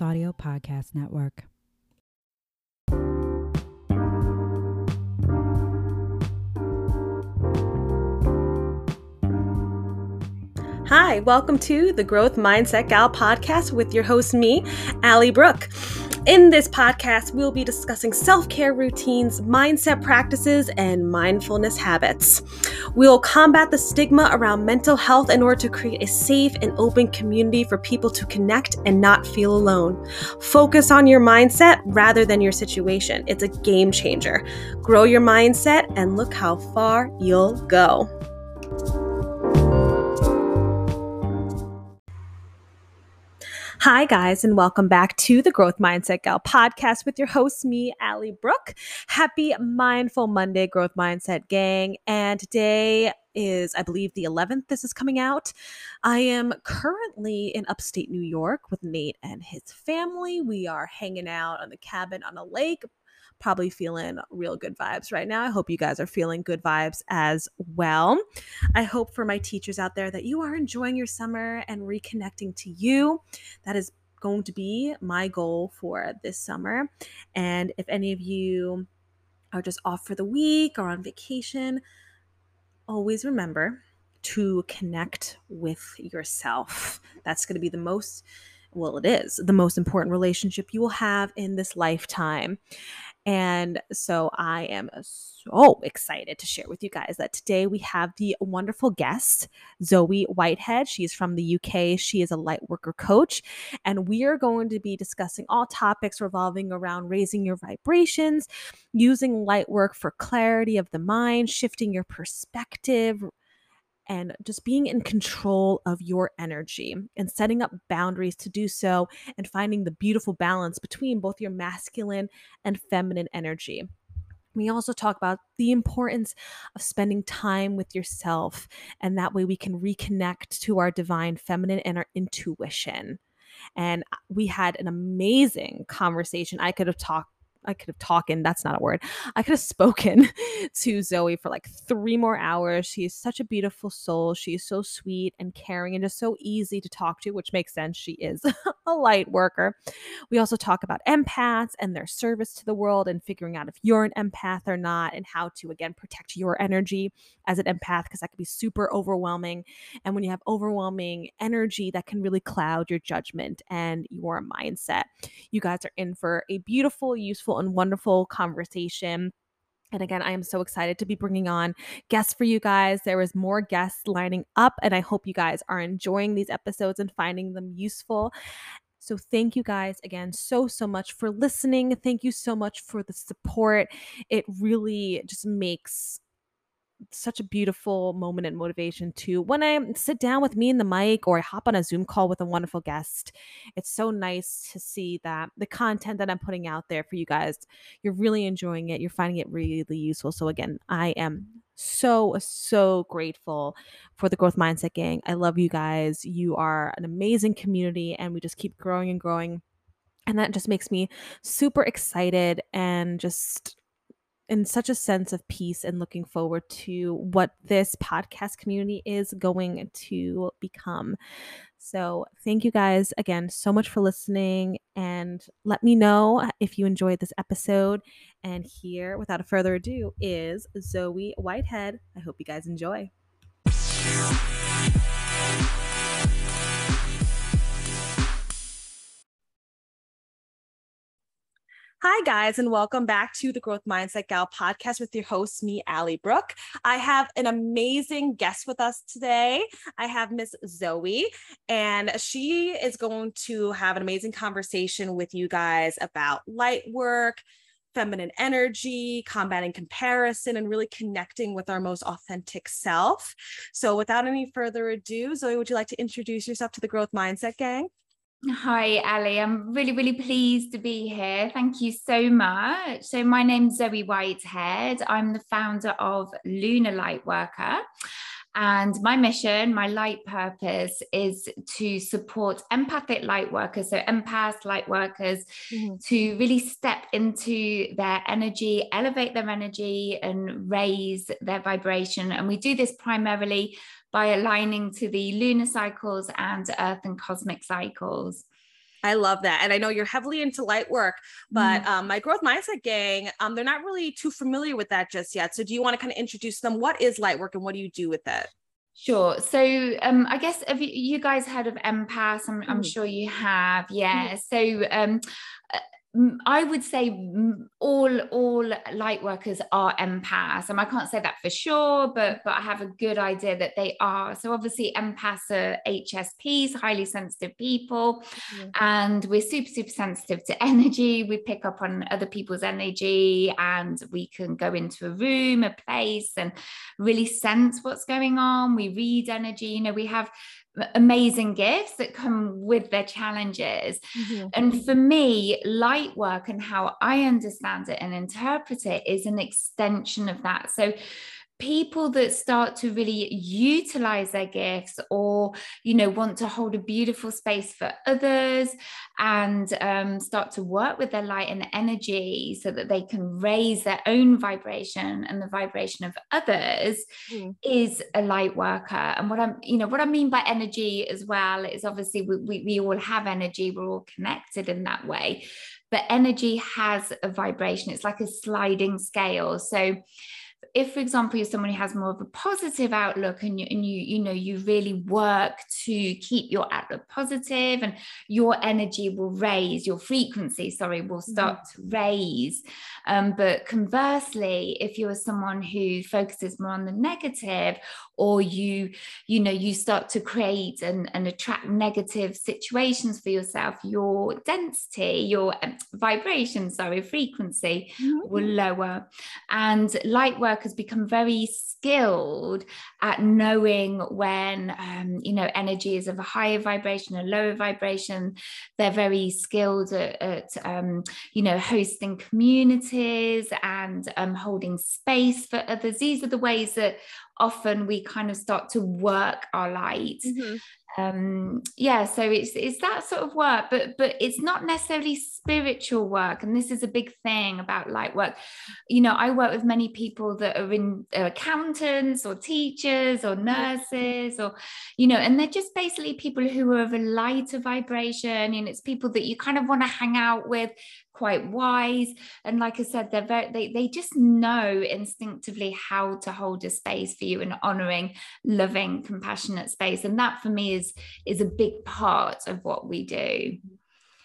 Audio Podcast Network. Hi, welcome to the Growth Mindset Gal podcast with your host, me, Allie Brooke. In this podcast, we'll be discussing self care routines, mindset practices, and mindfulness habits. We'll combat the stigma around mental health in order to create a safe and open community for people to connect and not feel alone. Focus on your mindset rather than your situation. It's a game changer. Grow your mindset and look how far you'll go. Hi, guys, and welcome back to the Growth Mindset Gal podcast with your host, me, Allie Brooke. Happy Mindful Monday, Growth Mindset Gang. And today is, I believe, the 11th this is coming out. I am currently in upstate New York with Nate and his family. We are hanging out on the cabin on a lake, probably feeling real good vibes right now. I hope you guys are feeling good vibes as well. I hope for my teachers out there that you are enjoying your summer and reconnecting to you. That is going to be my goal for this summer. And if any of you are just off for the week or on vacation, always remember to connect with yourself. That's going to be the most well, it is the most important relationship you will have in this lifetime. And so I am so excited to share with you guys that today we have the wonderful guest, Zoe Whitehead. She's from the UK. She is a light worker coach. And we are going to be discussing all topics revolving around raising your vibrations, using light work for clarity of the mind, shifting your perspective, and just being in control of your energy and setting up boundaries to do so and finding the beautiful balance between both your masculine and feminine energy. We also talk about the importance of spending time with yourself, and that way we can reconnect to our divine feminine and our intuition. And uh, we had an amazing conversation. I could have talked I could have talking, that's not a word. I could have spoken to Zoe for like three more hours. She is such a beautiful soul. She is so sweet and caring and just so easy to talk to, which makes sense. She is a light worker. We also talk about empaths and their service to the world and figuring out if you're an empath or not and how to, again, protect your energy as an empath because that can be super overwhelming. And when you have overwhelming energy, that can really cloud your judgment and your mindset. You guys are in for a beautiful, useful, and wonderful conversation. And again, I am so excited to be bringing on guests for you guys. There is more guests lining up, and I hope you guys are enjoying these episodes and finding them useful. So, thank you guys again so, so much for listening. Thank you so much for the support. It really just makes such a beautiful moment and motivation too when I sit down with me in the mic or I hop on a Zoom call with a wonderful guest. It's so nice to see that the content that I'm putting out there for you guys, you're really enjoying it. You're finding it really useful. So again, I am so so grateful for the growth mindset gang. I love you guys. You are an amazing community and we just keep growing and growing. And that just makes me super excited and just in such a sense of peace and looking forward to what this podcast community is going to become. So, thank you guys again so much for listening and let me know if you enjoyed this episode. And here, without further ado, is Zoe Whitehead. I hope you guys enjoy. Hi, guys, and welcome back to the Growth Mindset Gal podcast with your host, me, Allie Brooke. I have an amazing guest with us today. I have Miss Zoe, and she is going to have an amazing conversation with you guys about light work, feminine energy, combating comparison, and really connecting with our most authentic self. So, without any further ado, Zoe, would you like to introduce yourself to the Growth Mindset Gang? Hi, Allie. I'm really, really pleased to be here. Thank you so much. So, my name's Zoe Whitehead. I'm the founder of Lunar Lightworker. And my mission, my light purpose is to support empathic light workers, so empaths, light workers, mm-hmm. to really step into their energy, elevate their energy, and raise their vibration. And we do this primarily by aligning to the lunar cycles and earth and cosmic cycles. I love that. And I know you're heavily into light work, but mm. um, my growth mindset gang, um, they're not really too familiar with that just yet. So do you want to kind of introduce them? What is light work and what do you do with it? Sure. So um, I guess have you, guys heard of empaths? I'm, mm. I'm sure you have. Yeah. Mm. So um, I would say all all light workers are empaths, and I can't say that for sure, but but I have a good idea that they are. So obviously, empaths are HSPs, highly sensitive people, mm-hmm. and we're super super sensitive to energy. We pick up on other people's energy, and we can go into a room, a place, and really sense what's going on. We read energy. You know, we have amazing gifts that come with their challenges. Mm-hmm. And for me, light work and how I understand it and interpret it is an extension of that. So people that start to really utilize their gifts or you know want to hold a beautiful space for others and um, start to work with their light and energy so that they can raise their own vibration and the vibration of others mm. is a light worker. And what i'm you know what i mean by energy as well is obviously we, we, we all have energy. We're all connected in that way. But energy has a vibration. It's like a sliding scale. So if for example you're someone who has more of a positive outlook and you and you you know you really work to keep your outlook positive and your energy will raise your frequency sorry will mm-hmm. start mm-hmm. to raise um, but conversely if you're someone who focuses more on the negative or you you know you start to create and, and attract negative situations for yourself your density your um, vibration sorry frequency mm-hmm. will lower and light work has become very skilled at knowing when um, you know energy is of a higher vibration a lower vibration. They're very skilled at, at um, you know hosting communities and um, holding space for others. These are the ways that often we kind of start to work our light. Mm-hmm um yeah so it's it's that sort of work but but it's not necessarily spiritual work and this is a big thing about light work. You know i work with many people that are in uh, accountants or teachers or nurses or you know and they're just basically people who are of a lighter vibration and it's people that you kind of want to hang out with quite wise. And like i said they're very they, they just know instinctively how to hold a space for you an honoring loving compassionate space. And that for me is is a big part of what we do.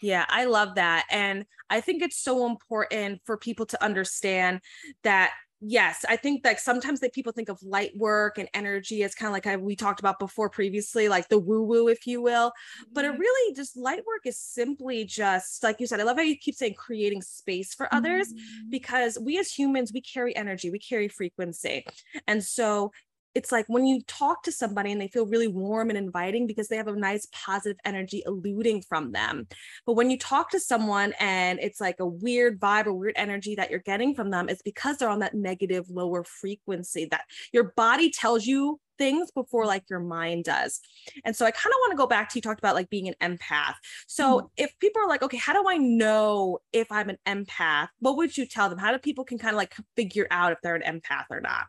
Yeah, I love that. And I think it's so important for people to understand that yes i think that sometimes that people think of light work and energy as kind of like I, we talked about before previously like the woo woo if you will but it mm-hmm. really just light work is simply just like you said i love how you keep saying creating space for others mm-hmm. because we as humans we carry energy we carry frequency and so it's like when you talk to somebody and they feel really warm and inviting because they have a nice positive energy eluding from them. But when you talk to someone and it's like a weird vibe or weird energy that you're getting from them, it's because they're on that negative, lower frequency that your body tells you things before like your mind does. And so I kind of want to go back to you talked about like being an empath. So mm-hmm. if people are like, okay, how do I know if I'm an empath? What would you tell them? How do people can kind of like figure out if they're an empath or not?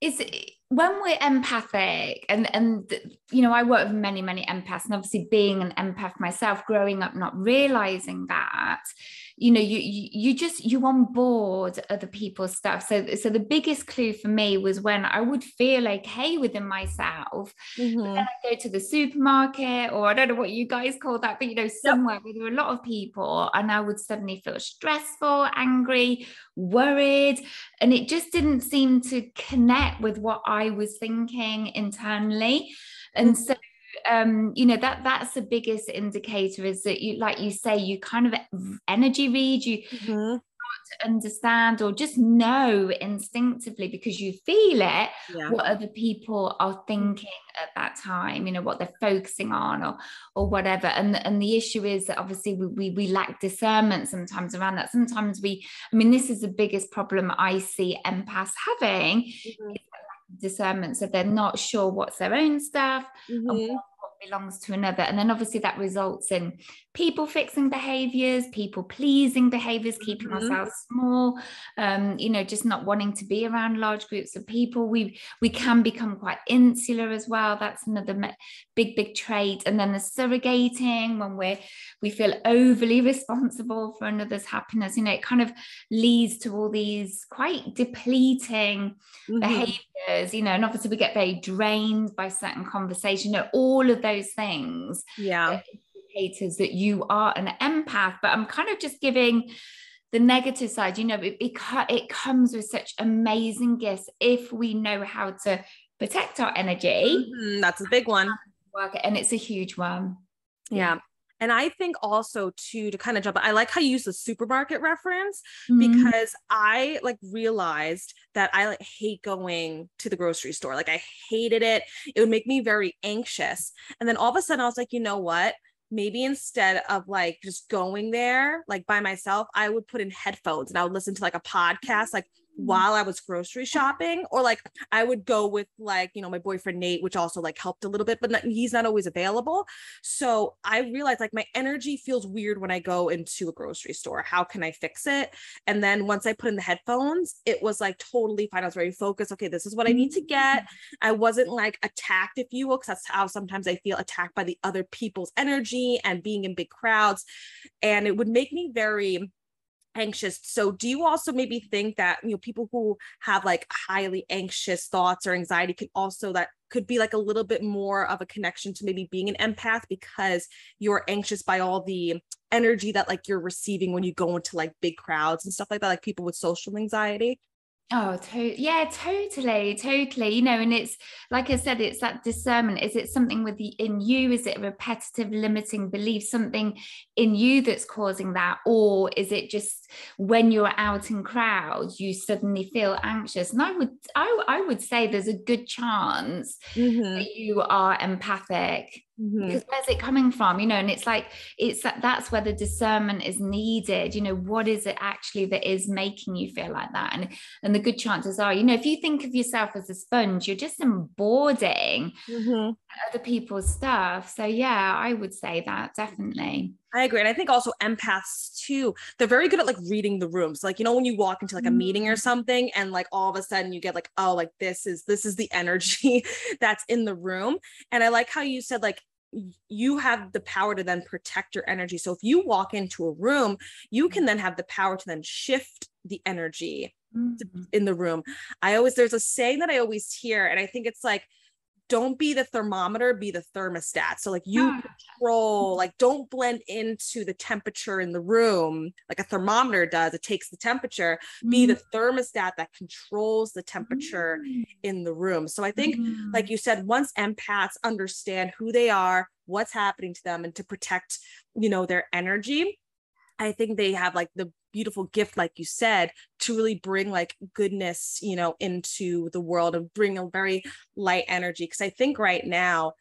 Is when we're empathic and and you know i work with many many empaths and obviously being an empath myself growing up not realizing that you know you you just you on board other people's stuff so so the biggest clue for me was when i would feel okay within myself mm-hmm. then i go to the supermarket or i don't know what you guys call that but you know somewhere yep. where there were a lot of people and i would suddenly feel stressful angry worried and it just didn't seem to connect with what i was thinking internally and mm-hmm. so um, you know that that's the biggest indicator is that you like you say you kind of energy read you mm-hmm. to understand or just know instinctively because you feel it yeah. what other people are thinking at that time you know what they're focusing on or or whatever and and the issue is that obviously we we, we lack discernment sometimes around that sometimes we i mean this is the biggest problem i see empaths having mm-hmm discernment so they're not sure what's their own stuff mm-hmm belongs to another. And then obviously that results in people fixing behaviors, people pleasing behaviors, keeping mm-hmm. ourselves small, um, you know, just not wanting to be around large groups of people. We we can become quite insular as well. That's another big, big trait. And then the surrogating when we're we feel overly responsible for another's happiness, you know, it kind of leads to all these quite depleting mm-hmm. behaviors, you know, and obviously we get very drained by certain conversation, you know, all of those things. Yeah indicators that you are an empath, but I'm kind of just giving the negative side. You know, it, it, it comes with such amazing gifts if we know how to protect our energy. Mm-hmm, that's a big one. And it's a huge one. Yeah. And I think also too to kind of jump, I like how you use the supermarket reference mm-hmm. because I like realized that I like hate going to the grocery store. Like I hated it. It would make me very anxious. And then all of a sudden I was like, you know what? maybe instead of like just going there like by myself, I would put in headphones and I would listen to like a podcast, like. While I was grocery shopping, or like I would go with like, you know, my boyfriend Nate, which also like helped a little bit, but not, he's not always available. So I realized like my energy feels weird when I go into a grocery store. How can I fix it? And then once I put in the headphones, it was like totally fine. I was very focused. Okay, this is what I need to get. Mm-hmm. I wasn't like attacked, if you will, because that's how sometimes I feel attacked by the other people's energy and being in big crowds. And it would make me very anxious. So do you also maybe think that you know people who have like highly anxious thoughts or anxiety can also that could be like a little bit more of a connection to maybe being an empath because you're anxious by all the energy that like you're receiving when you go into like big crowds and stuff like that like people with social anxiety Oh, to- yeah, totally, totally. You know, and it's like I said, it's that discernment. Is it something with the in you? Is it a repetitive limiting belief, something in you that's causing that, or is it just when you're out in crowds, you suddenly feel anxious? And I would, I, I would say there's a good chance mm-hmm. that you are empathic Mm-hmm. because where's it coming from you know and it's like it's that that's where the discernment is needed you know what is it actually that is making you feel like that and and the good chances are you know if you think of yourself as a sponge you're just embording mm-hmm. other people's stuff so yeah i would say that definitely I agree. And I think also empaths too, they're very good at like reading the rooms. Like, you know, when you walk into like a meeting or mm-hmm. something and like all of a sudden you get like, oh, like this is this is the energy that's in the room. And I like how you said like you have the power to then protect your energy. So if you walk into a room, you can then have the power to then shift the energy mm-hmm. in the room. I always there's a saying that I always hear, and I think it's like don't be the thermometer be the thermostat so like you control like don't blend into the temperature in the room like a thermometer does it takes the temperature mm. be the mm-hmm. thermostat that controls the temperature mm. in the room so i think mm. like you said once empaths understand who they are what's happening to them and to protect you know their energy I think they have like the beautiful gift, like you said, to really bring like goodness, you know, into the world and bring a very light energy. Cause I think right now,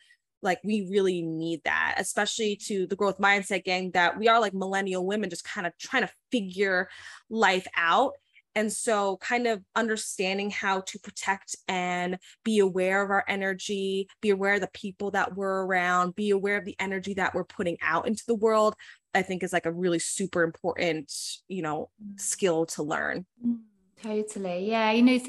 like we really need that, especially to the growth mindset gang that we are like millennial women just kind of trying to figure life out. And so, kind of understanding how to protect and be aware of our energy, be aware of the people that we're around, be aware of the energy that we're putting out into the world, I think is like a really super important, you know, mm. skill to learn. Mm. Totally. Yeah. You know,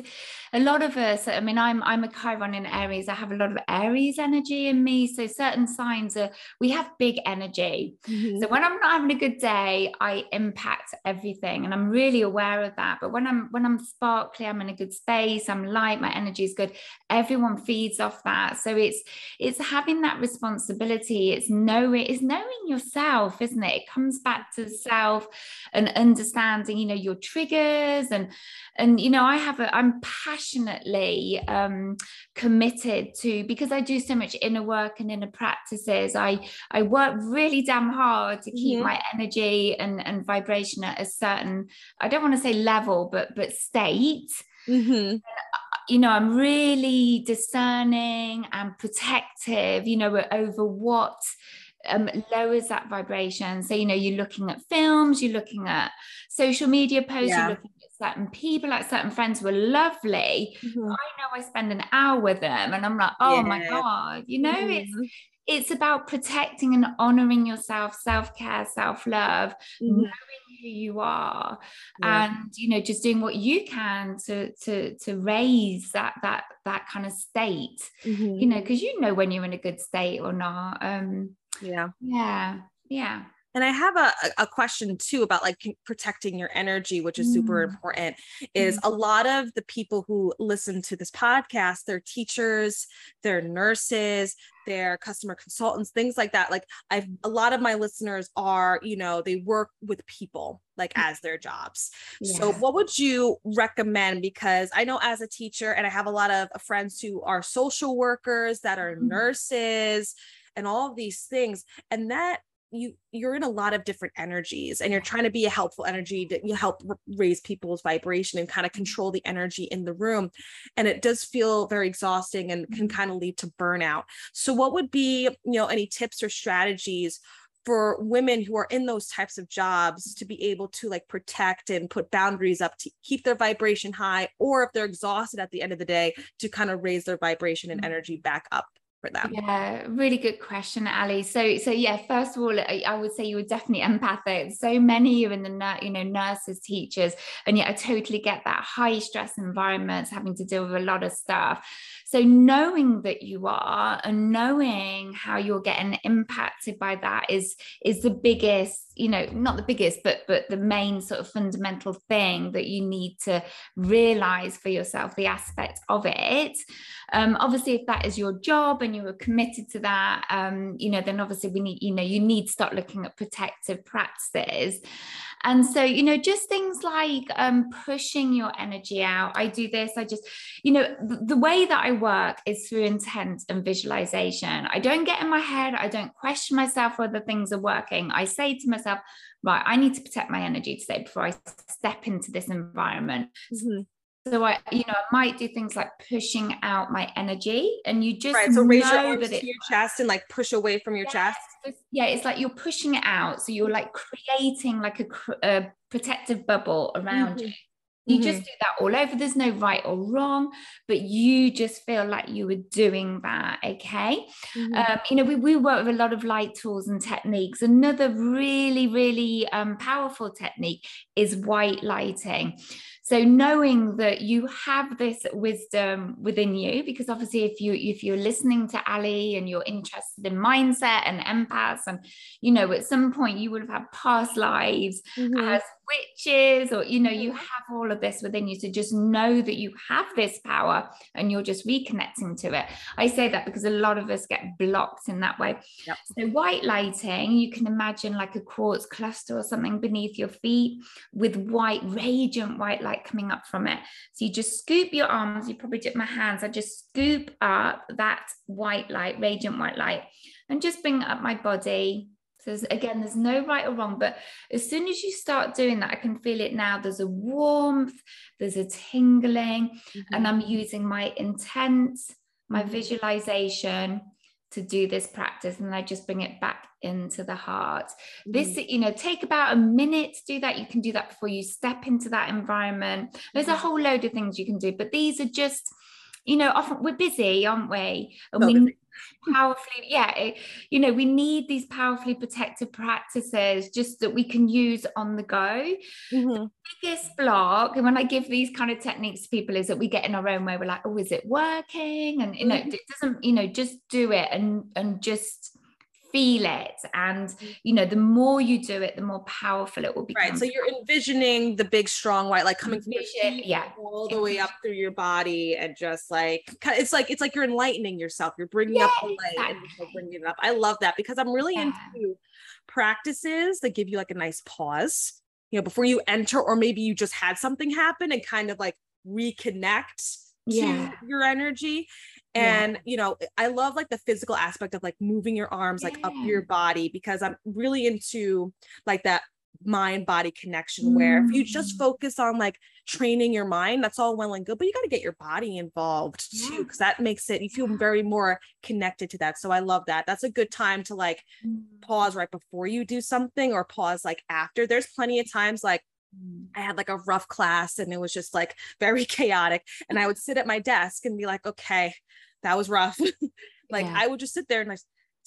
a lot of us, I mean, I'm I'm a Chiron in Aries. I have a lot of Aries energy in me. So certain signs are we have big energy. Mm-hmm. So when I'm not having a good day, I impact everything. And I'm really aware of that. But when I'm when I'm sparkly, I'm in a good space, I'm light, my energy is good, everyone feeds off that. So it's it's having that responsibility. It's knowing, it's knowing yourself, isn't it? It comes back to self and understanding, you know, your triggers and and you know i have a i'm passionately um, committed to because i do so much inner work and inner practices i i work really damn hard to keep mm-hmm. my energy and and vibration at a certain i don't want to say level but but state mm-hmm you know, I'm really discerning and protective, you know, over what um, lowers that vibration. So, you know, you're looking at films, you're looking at social media posts, yeah. you're looking certain people, like certain friends were lovely. Mm-hmm. I know I spend an hour with them and I'm like, oh yeah. my God, you know, mm-hmm. it's it's about protecting and honoring yourself, self-care, self-love, mm-hmm. knowing who you are yeah. and you know just doing what you can to to to raise that that that kind of state mm-hmm. you know because you know when you're in a good state or not um yeah yeah yeah and I have a, a question too about like protecting your energy, which is super mm. important. Is mm. a lot of the people who listen to this podcast, they're teachers, they're nurses, they're customer consultants, things like that. Like I've a lot of my listeners are, you know, they work with people like mm. as their jobs. Yeah. So what would you recommend? Because I know as a teacher, and I have a lot of friends who are social workers that are mm. nurses and all of these things. And that you you're in a lot of different energies and you're trying to be a helpful energy to you help raise people's vibration and kind of control the energy in the room and it does feel very exhausting and can mm-hmm. kind of lead to burnout so what would be you know any tips or strategies for women who are in those types of jobs to be able to like protect and put boundaries up to keep their vibration high or if they're exhausted at the end of the day to kind of raise their vibration and mm-hmm. energy back up for them? Yeah, really good question, Allie. So, so yeah, first of all, I, I would say you were definitely empathic. So many are in the you know nurses, teachers, and yet I totally get that high stress environments, having to deal with a lot of stuff. So knowing that you are and knowing how you're getting impacted by that is is the biggest, you know, not the biggest, but but the main sort of fundamental thing that you need to realize for yourself the aspect of it. Um, obviously, if that is your job and you are committed to that, um, you know, then obviously we need, you know, you need to start looking at protective practices. And so, you know, just things like um, pushing your energy out. I do this, I just, you know, the, the way that I work is through intent and visualization. I don't get in my head, I don't question myself whether things are working. I say to myself, right, I need to protect my energy today before I step into this environment. Mm-hmm so I, you know, I might do things like pushing out my energy, and you just right. So raise your arms to your chest and like push away from your chest. Yeah, it's like you're pushing it out. So you're like creating like a, a protective bubble around mm-hmm. you. You mm-hmm. just do that all over. There's no right or wrong, but you just feel like you were doing that. Okay. Mm-hmm. Um, you know, we, we work with a lot of light tools and techniques. Another really, really um, powerful technique is white lighting. So knowing that you have this wisdom within you, because obviously if you if you're listening to Allie and you're interested in mindset and empaths, and you know, at some point you would have had past lives mm-hmm. as witches or you know you mm-hmm. have all of this within you so just know that you have this power and you're just reconnecting to it i say that because a lot of us get blocked in that way yep. so white lighting you can imagine like a quartz cluster or something beneath your feet with white radiant white light coming up from it so you just scoop your arms you probably dip my hands i just scoop up that white light radiant white light and just bring up my body so again, there's no right or wrong, but as soon as you start doing that, I can feel it now. There's a warmth, there's a tingling, mm-hmm. and I'm using my intent, my mm-hmm. visualization to do this practice. And I just bring it back into the heart. Mm-hmm. This, you know, take about a minute to do that. You can do that before you step into that environment. There's a mm-hmm. whole load of things you can do, but these are just you know often we're busy aren't we and we busy powerfully yeah it, you know we need these powerfully protective practices just that we can use on the go mm-hmm. the biggest block and when i give these kind of techniques to people is that we get in our own way we're like oh is it working and you know mm-hmm. it doesn't you know just do it and and just feel it. And you know the more you do it the more powerful it will become right so you're envisioning the big strong white like coming from your feet yeah. all the way up through your body and just like it's like it's like you're enlightening yourself. You're bringing yeah, up the light exactly. and bringing it up. I love that because i'm really yeah. into practices that give you like a nice pause you know before you enter or maybe you just had something happen and kind of like reconnect yeah. to your energy and yeah. you know i love like the physical aspect of like moving your arms yeah. like up your body because i'm really into like that mind body connection mm. where if you just mm. focus on like training your mind that's all well and good but you got to get your body involved yeah. too because that makes it you feel very more connected to that so i love that that's a good time to like mm. pause right before you do something or pause like after there's plenty of times like I had like a rough class and it was just like very chaotic. And I would sit at my desk and be like, okay, that was rough. like yeah. I would just sit there and I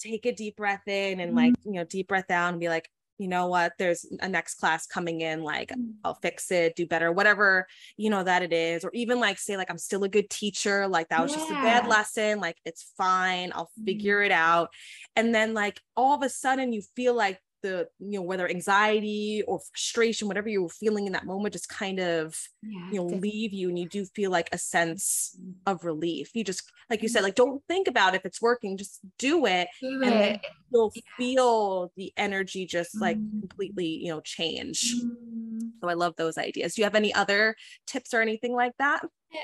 take a deep breath in and like, you know, deep breath out and be like, you know what, there's a next class coming in, like Mm. I'll fix it, do better, whatever, you know, that it is. Or even like say, like, I'm still a good teacher, like that was just a bad lesson, like it's fine, I'll Mm. figure it out. And then like all of a sudden you feel like the, you know, whether anxiety or frustration, whatever you're feeling in that moment, just kind of, Yeah, you know, def- leave you and you do feel like a sense of relief. You just, like you said, like don't think about if it's working, just do it do and then it. you'll Yeah. feel the energy just like Mm. completely you know change Mm. so i love those ideas do you have any other tips or anything like that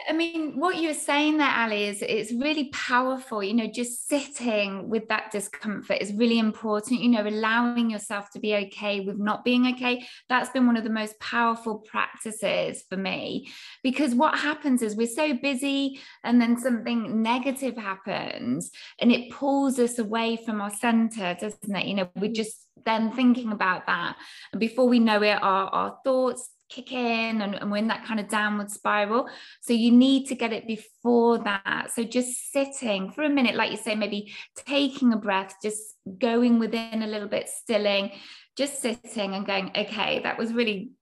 I mean, what you were saying there, Allie, is it's really powerful. You know, just sitting with that discomfort is really important. You know, allowing yourself to be okay with not being okay. That's been one of the most powerful practices for me because what happens is we're so busy and then something negative happens and it pulls us away from our center, doesn't it? You know, we're just then thinking about that. And before we know it, our, our thoughts kick in and, and we're in that kind of downward spiral. So you need to get it before that. So just sitting for a minute, like you say, maybe taking a breath, just going within a little bit, stilling, just sitting and going, okay, that was really.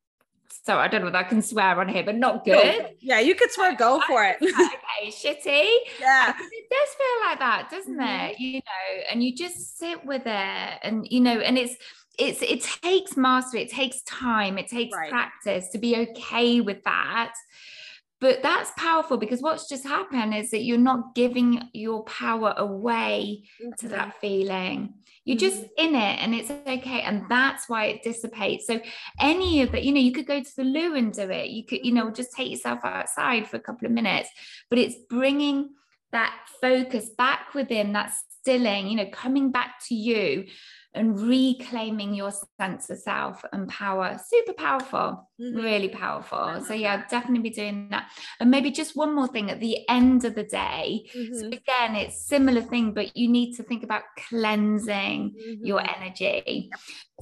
So I don't know if I can swear on here, but not No, good. yeah you could swear go for it okay, shitty. yeah it does feel like that, doesn't Mhm. it? You know, and you just sit with it, and you know, and it's it's it takes mastery, it takes time, it takes Right. practice to be okay with that. But that's powerful because what's just happened is that you're not giving your power away to Mhm. that feeling. You're just in it and it's okay. And that's why it dissipates. So, any of that, you know, you could go to the loo and do it. You could, you know, just take yourself outside for a couple of minutes, but it's bringing that focus back within, that stilling, you know, coming back to you and reclaiming your sense of self and power. Super powerful, Mhm. really powerful. So, yeah, definitely be doing that. And maybe just one more thing at the end of the day. So Mhm. again, it's similar thing, but you need to think about cleansing your Mhm. energy.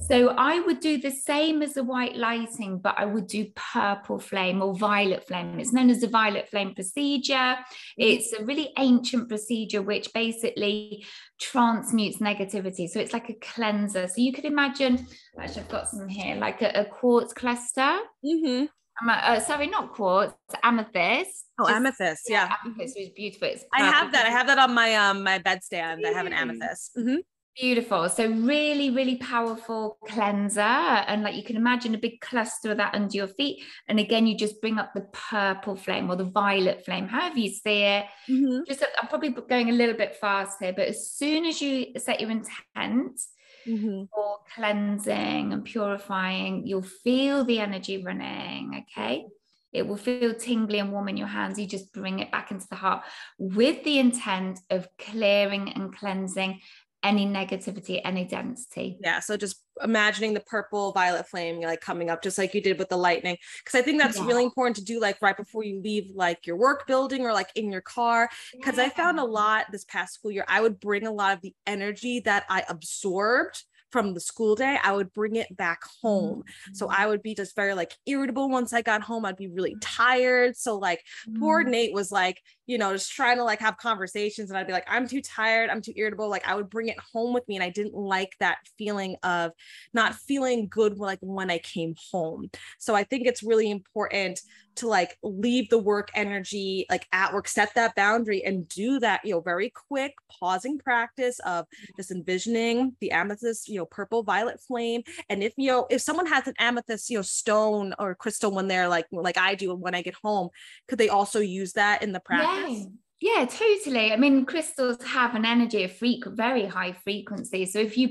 So I would do the same as the white lighting, but I would do purple flame or violet flame. It's known as the violet flame procedure. It's a really ancient procedure which basically transmutes negativity. So it's like a cleanser. So you could imagine, actually, I've got some here, like a, a quartz cluster. Mhm. Um, uh, sorry, not quartz, amethyst. oh Just- amethyst yeah amethyst is beautiful. It's i have that i have that on my um my bedstand i have an amethyst Mhm. Beautiful. So really, really powerful cleanser. And like you can imagine a big cluster of that under your feet. And again, you just bring up the purple flame or the violet flame, however you see it. Mhm. Just I'm probably going a little bit fast here, but as soon as you set your intent Mhm. for cleansing and purifying, you'll feel the energy running. Okay. It will feel tingly and warm in your hands. You just bring it back into the heart with the intent of clearing and cleansing any negativity, any density. yeah so just imagining the purple violet flame like coming up just like you did with the lightning because i think that's Yeah. really important to do like right before you leave like your work building or like in your car because I found a lot this past school year. I would bring a lot of the energy that I absorbed from the school day, I would bring it back home. So I would be just very like irritable once I got home. I'd be really tired. So like poor Mm. Nate was like, you know, just trying to like have conversations and I'd be like, I'm too tired, I'm too irritable. Like I would bring it home with me. And I didn't like that feeling of not feeling good like when I came home. So I think it's really important to like leave the work energy like at work, set that boundary and do that, you know, very quick pausing practice of just envisioning the amethyst, you know, purple violet flame. And if you know, if someone has an amethyst, you know, stone or crystal when they're like like I do when I get home, could they also use that in the practice? Yeah. Yeah, totally. I mean, crystals have an energy of frequent, very high frequency. So if you,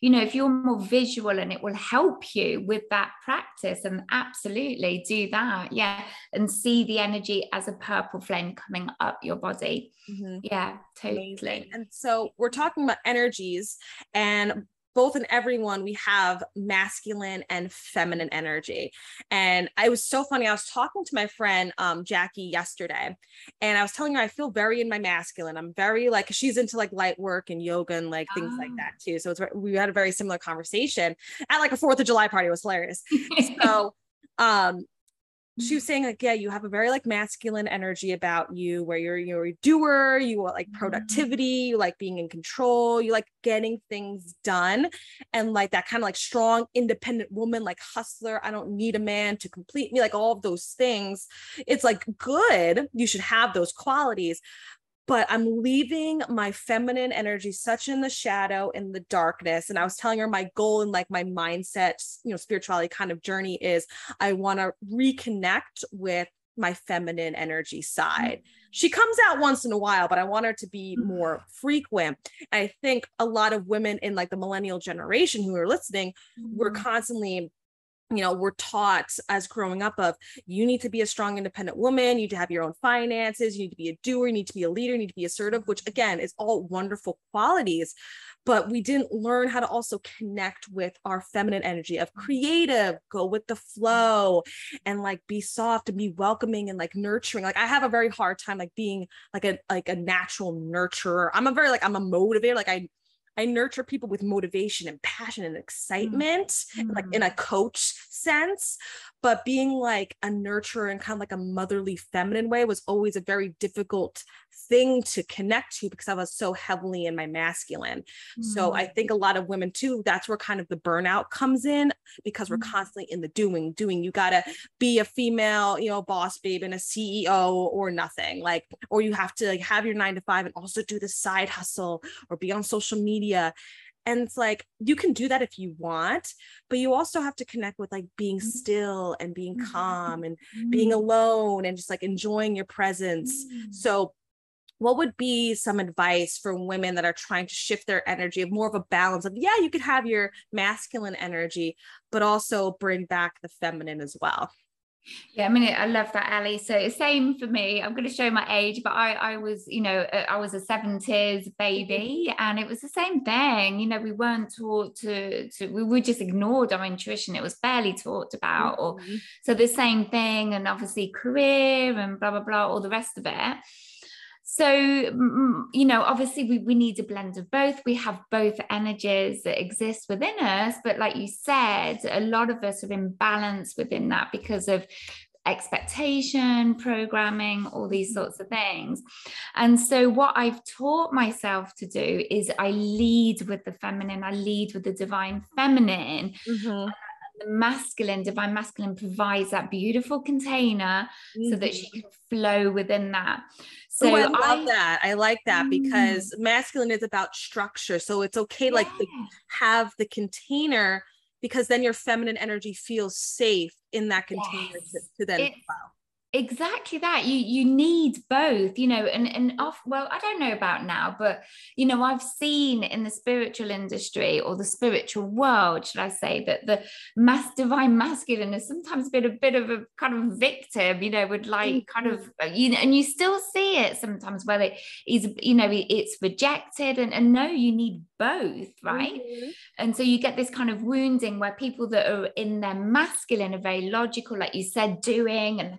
you know, if you're more visual and it will help you with that practice, and absolutely do that. Yeah, and see the energy as a purple flame coming up your body. Mhm. Yeah, Amazing. totally. And so we're talking about energies and both in everyone we have masculine and feminine energy. And I was so funny. I was talking to my friend um, Jackie yesterday, and I was telling her I feel very in my masculine. I'm very like she's into like light work and yoga and like things like Ah. that too. So it's we had a very similar conversation at like a Fourth of July party. It was hilarious. So um she was saying like yeah you have a very like masculine energy about you where you're you're a doer you like mm-hmm. productivity you like being in control you like getting things done and like that kind of like strong independent woman like hustler i don't need a man to complete me like all of those things it's like good you should have those qualities but I'm leaving my feminine energy such in the shadow in the darkness. And I was telling her my goal and like my mindset, you know, spirituality kind of journey is I want to reconnect with my feminine energy side. Mm-hmm. She comes out once in a while, but I want her to be mm-hmm. more frequent. I think a lot of women in like the millennial generation who are listening, we're constantly you know we're taught as growing up of you need to be a strong independent woman you need to have your own finances you need to be a doer you need to be a leader you need to be assertive which again is all wonderful qualities but we didn't learn how to also connect with our feminine energy of creative go with the flow and like be soft and be welcoming and like nurturing like i have a very hard time like being like a like a natural nurturer i'm a very like i'm a motivator like i I nurture people with motivation and passion and excitement, mm-hmm. like in a coach sense. But being like a nurturer and kind of like a motherly feminine way was always a very difficult thing to connect to because I was so heavily in my masculine. Mm-hmm. So I mm. think a lot of women too, that's where kind of the burnout comes in because we're mm-hmm. constantly in the doing, doing. You gotta be a female, you know, boss babe and a CEO or nothing. Like, or you have to like have your nine to five and also do the side hustle or be on social media. And it's like you can do that if you want, but you also have to connect with like being mm-hmm. still and being calm and being mm-hmm. alone and just like enjoying your presence. So what would be some advice for women that are trying to shift their energy of more of a balance of yeah you could have your masculine energy but also bring back the feminine as well yeah, I mean, I love that, Ellie. So same for me. I'm going to show my age, but I, I was, you know, uh, I was a 70s baby, mm-hmm. and it was the same thing. You know, we weren't taught to, to we were just ignored our intuition. It was barely talked about, mm-hmm. or so the same thing, and obviously career and blah blah blah, all the rest of it. So, you know, obviously we, we need a blend of both. We have both energies that exist within us. But like you said, a lot of us are in balance within that because of expectation, programming, all these mm-hmm. sorts of things. And so, what I've taught myself to do is I lead with the feminine, I lead with the divine feminine. Mm-hmm the masculine, divine masculine provides that beautiful container mm-hmm. so that she mm-hmm. can flow within that. So Ooh, I love I, that. I like that mm. because masculine is about structure. So it's okay yeah. like to have the container because then your feminine energy feels safe in that container yes. to, to, then it, exactly that you you need both you know and and off well i don't know about now but you know i've seen in the spiritual industry or the spiritual world should i say that the mass divine masculine has sometimes been a bit of a kind of victim you know would like mm-hmm. kind of uh, you know and you still see it sometimes where it is you know it's rejected and, and no you need both right mm-hmm. and so you get this kind of wounding where people that are in their masculine are very logical like you said doing and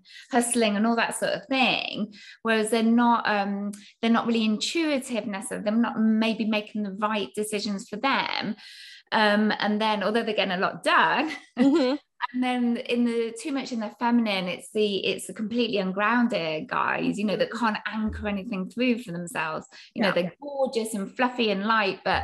and all that sort of thing whereas they're not um they're not really intuitive necessarily they're not maybe making the right decisions for them um and then although they're getting a lot done mm-hmm. and then in the too much in the feminine it's the it's the completely ungrounded guys you know that can't anchor anything through for themselves you yeah. know they're gorgeous and fluffy and light but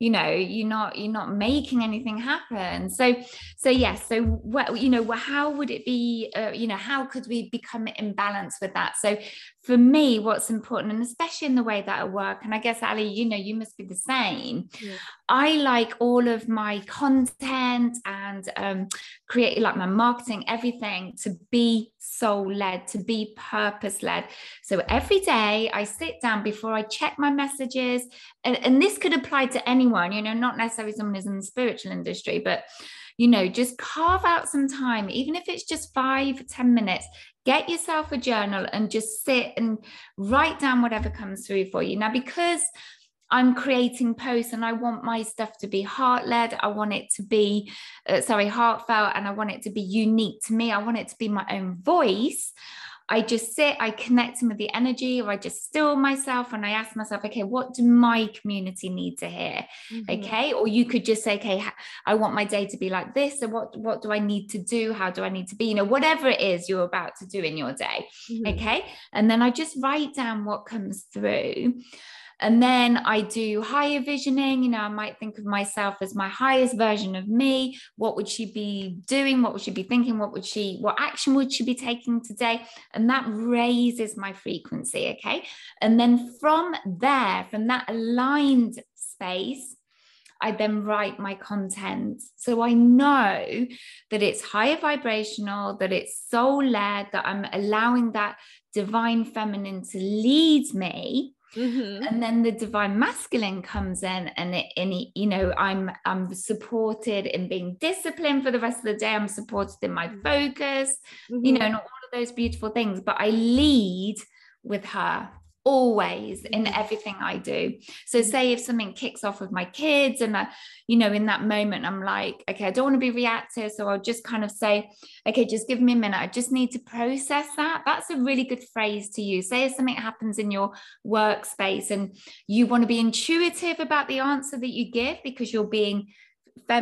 you know you're not you're not making anything happen so so yes so what you know how would it be uh, you know how could we become in balance with that so for me what's important and especially in the way that i work and i guess allie you know you must be the same yeah. i like all of my content and um create like my marketing everything to be soul led to be purpose led so every day i sit down before i check my messages and, and this could apply to anyone you know not necessarily someone who's in the spiritual industry but you know just carve out some time even if it's just five ten minutes get yourself a journal and just sit and write down whatever comes through for you. Now, because I'm creating posts and I want my stuff to be heart led. I want it to be, uh, sorry, heartfelt, and I want it to be unique to me. I want it to be my own voice. I just sit, I connect with the energy, or I just still myself and I ask myself, okay, what do my community need to hear? Mm-hmm. Okay. Or you could just say, okay, I want my day to be like this. So what, what do I need to do? How do I need to be? You know, whatever it is you're about to do in your day. Mm-hmm. Okay. And then I just write down what comes through. And then I do higher visioning. You know, I might think of myself as my highest version of me. What would she be doing? What would she be thinking? What would she, what action would she be taking today? And that raises my frequency. Okay. And then from there, from that aligned space, I then write my content. So I know that it's higher vibrational, that it's soul led, that I'm allowing that divine feminine to lead me Mm-hmm. and then the divine masculine comes in and it, and it, you know i'm i'm supported in being disciplined for the rest of the day i'm supported in my mm-hmm. focus mm-hmm. you know and all of those beautiful things but i lead with her always in mm-hmm. everything I do. So say if something kicks off with my kids and I, you know, in that moment I'm like, okay, I don't want to be reactive. So I'll just kind of say, okay, just give me a minute. I just need to process that. That's a really good phrase to use. Say if something happens in your workspace and you want to be intuitive about the answer that you give because you're being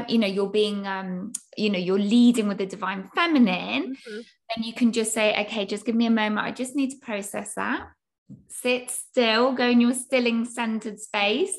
you know you're being um you know you're leading with the divine feminine mm-hmm. then you can just say okay just give me a moment i just need to process that sit still, go in your stilling centered space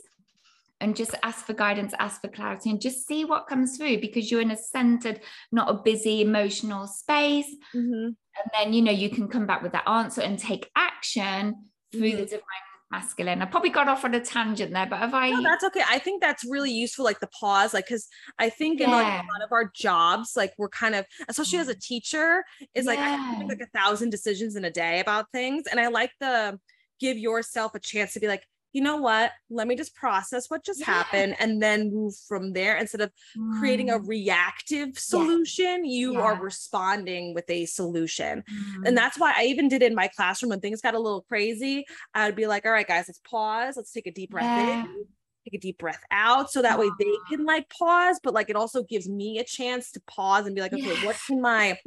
and just ask for guidance, ask for clarity, and just see what comes through because you're in a centered, not a busy emotional space. Mm-hmm. And then, you know, you can come back with that answer and take action through mm-hmm. the divine masculine. I probably got off on a tangent there, but have I? No, that's okay. I think that's really useful, like the pause, like because I think yeah. in like a lot of our jobs, like we're kind of, especially as a mm. teacher, is like yeah. I make like a thousand decisions in a day about things, and I like the give yourself a chance to be like, you know what? Let me just process what just yeah. happened and then move from there. Instead of mm. creating a mm. reactive solution, yeah. you yeah. are responding with a solution. Mm. And that's why I even did in my classroom when things got a little crazy. I'd be like, all right, guys, let's pause. Let's take a deep breath in take a deep breath out so that way they can like pause but like it also gives me a chance to pause and be like okay yes. what can my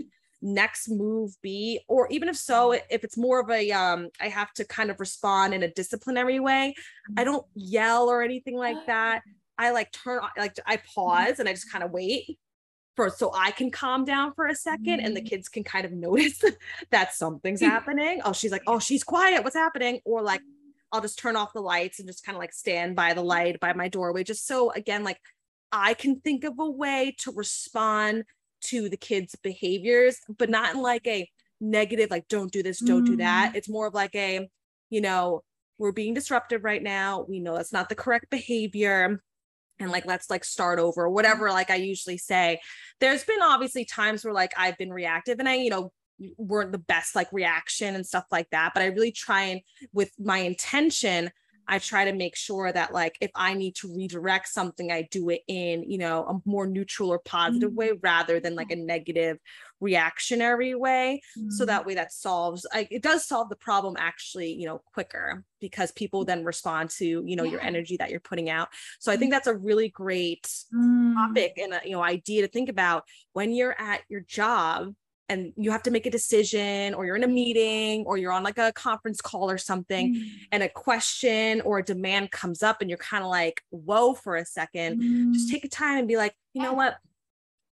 next move be? Or even if so if it's more of a um i have to kind of respond in a disciplinary way i mm-hmm. don't yell or anything like that. I like turn like i pause and i just kind of wait for so i can calm down for a second and the mm-hmm. kids can kind of notice that something's happening. Oh she's like oh she's quiet. What's happening? Or like i'll just turn off the lights and just kind of like stand by the light by my doorway just so again like I can think of a way to respond to the kids' behaviors, but not in like a negative, like, don't do this, don't mm. do that. Mm. It's more of like a, you know, we're being disruptive right now. We know that's not the correct behavior. And like, let's like start over, whatever, like I usually say. There's been obviously times where like I've been reactive and I, you know, weren't the best like reaction and stuff like that. But I really try and with my intention, I try to make sure that like if I need to redirect something, I do it in, you know, a more neutral or positive mm-hmm. way rather than like a negative reactionary way. Mm-hmm. So that way that solves like it does solve the problem actually, you know, quicker because people then respond to, you know, yeah. your energy that you're putting out. So I think that's a really great mm-hmm. topic and a, you know, idea to think about when you're at your job and you have to make a decision or you're in a meeting or you're on like a conference call or something mm. and a question or a demand comes up and you're kind of like whoa for a second mm. just take a time and be like you know what